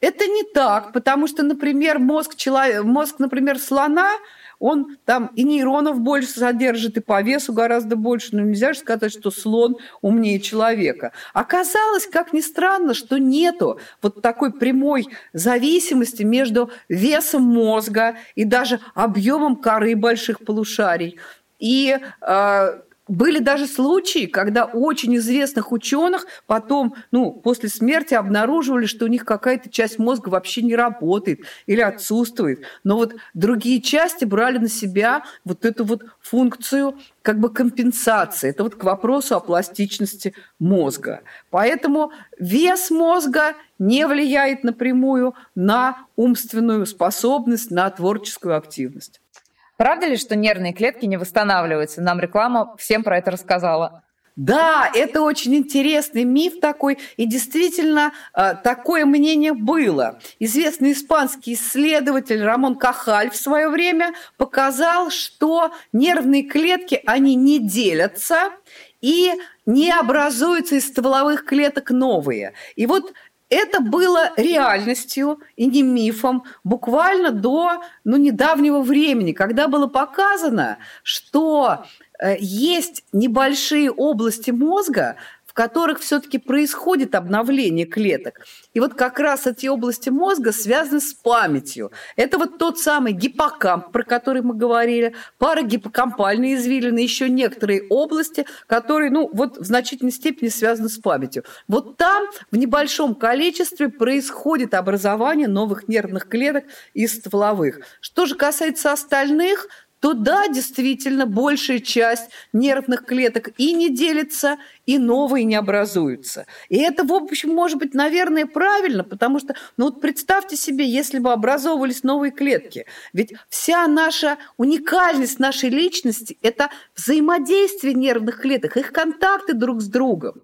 Это не так, потому что, например, мозг, человека, мозг например, слона, он там и нейронов больше содержит, и по весу гораздо больше. Но нельзя же сказать, что слон умнее человека. Оказалось, как ни странно, что нету вот такой прямой зависимости между весом мозга и даже объемом коры больших полушарий. И э, были даже случаи, когда очень известных ученых потом, ну, после смерти обнаруживали, что у них какая-то часть мозга вообще не работает или отсутствует. Но вот другие части брали на себя вот эту вот функцию как бы компенсации. Это вот к вопросу о пластичности мозга. Поэтому вес мозга не влияет напрямую на умственную способность, на творческую активность. Правда ли, что нервные клетки не восстанавливаются? Нам реклама всем про это рассказала. Да, это очень интересный миф такой, и действительно э, такое мнение было. Известный испанский исследователь Рамон Кахаль в свое время показал, что нервные клетки, они не делятся и не образуются из стволовых клеток новые. И вот это было реальностью и не мифом буквально до ну, недавнего времени, когда было показано, что э, есть небольшие области мозга, в которых все-таки происходит обновление клеток. И вот как раз эти области мозга связаны с памятью. Это вот тот самый гиппокамп, про который мы говорили, парагиппокампальные извилины, еще некоторые области, которые, ну, вот в значительной степени связаны с памятью. Вот там в небольшом количестве происходит образование новых нервных клеток из стволовых. Что же касается остальных, то да, действительно, большая часть нервных клеток и не делится, и новые не образуются. И это, в общем, может быть, наверное, правильно, потому что, ну вот представьте себе, если бы образовывались новые клетки. Ведь вся наша уникальность нашей личности – это взаимодействие нервных клеток, их контакты друг с другом.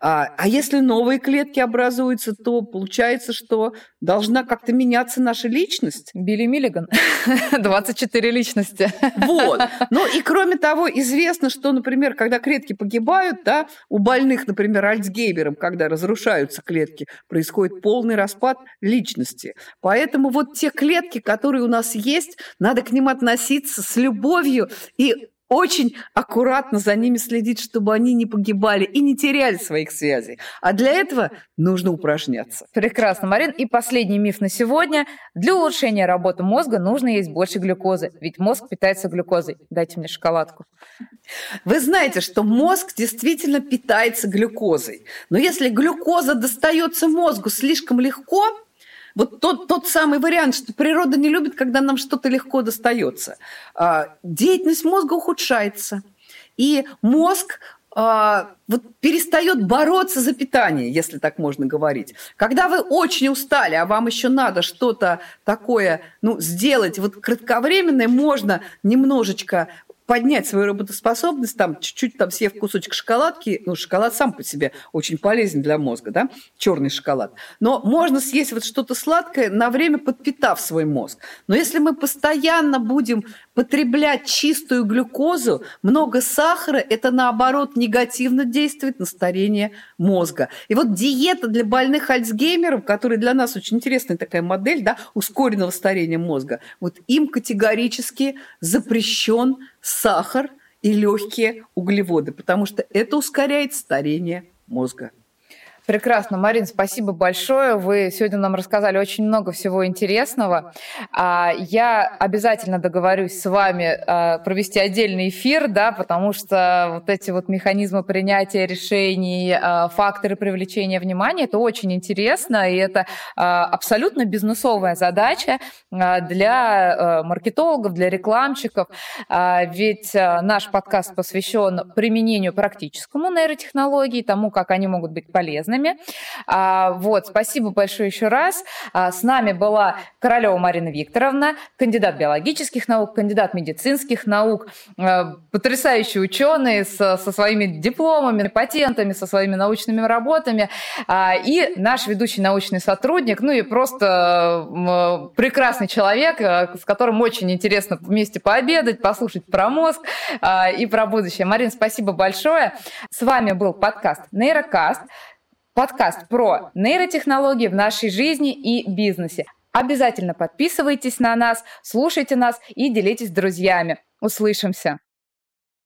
А, а если новые клетки образуются, то получается, что должна как-то меняться наша личность. Билли Миллиган. 24 личности. Вот. Ну и кроме того, известно, что, например, когда клетки погибают, да, у больных, например, Альцгеймером, когда разрушаются клетки, происходит полный распад личности. Поэтому вот те клетки, которые у нас есть, надо к ним относиться с любовью и очень аккуратно за ними следить, чтобы они не погибали и не теряли своих связей. А для этого нужно упражняться. Прекрасно, Марин. И последний миф на сегодня. Для улучшения работы мозга нужно есть больше глюкозы, ведь мозг питается глюкозой. Дайте мне шоколадку. Вы знаете, что мозг действительно питается глюкозой. Но если глюкоза достается мозгу слишком легко, вот тот, тот самый вариант, что природа не любит, когда нам что-то легко достается. А, деятельность мозга ухудшается. И мозг а, вот перестает бороться за питание, если так можно говорить. Когда вы очень устали, а вам еще надо что-то такое ну, сделать, вот кратковременное, можно немножечко поднять свою работоспособность, там чуть-чуть там съев кусочек шоколадки, ну, шоколад сам по себе очень полезен для мозга, да, черный шоколад. Но можно съесть вот что-то сладкое, на время подпитав свой мозг. Но если мы постоянно будем потреблять чистую глюкозу, много сахара, это наоборот негативно действует на старение мозга. И вот диета для больных Альцгеймером, которая для нас очень интересная такая модель, да, ускоренного старения мозга, вот им категорически запрещен сахар и легкие углеводы, потому что это ускоряет старение мозга. Прекрасно, Марин, спасибо большое. Вы сегодня нам рассказали очень много всего интересного. А, я обязательно договорюсь с вами а, провести отдельный эфир, да, потому что вот эти вот механизмы принятия решений, а, факторы привлечения внимания, это очень интересно, и это абсолютно бизнесовая задача для маркетологов, для рекламщиков, ведь наш подкаст посвящен применению практическому нейротехнологий, тому, как они могут быть полезны полезными. А, вот, спасибо большое еще раз. А, с нами была Королева Марина Викторовна, кандидат биологических наук, кандидат медицинских наук, а, потрясающий ученый со, со своими дипломами, патентами, со своими научными работами, и наш ведущий научный сотрудник, ну и просто прекрасный человек, с которым очень интересно вместе пообедать, послушать про мозг и про будущее. Марин, спасибо большое. С вами был подкаст «Нейрокаст». Подкаст про нейротехнологии в нашей жизни и бизнесе. Обязательно подписывайтесь на нас, слушайте нас и делитесь с друзьями. Услышимся!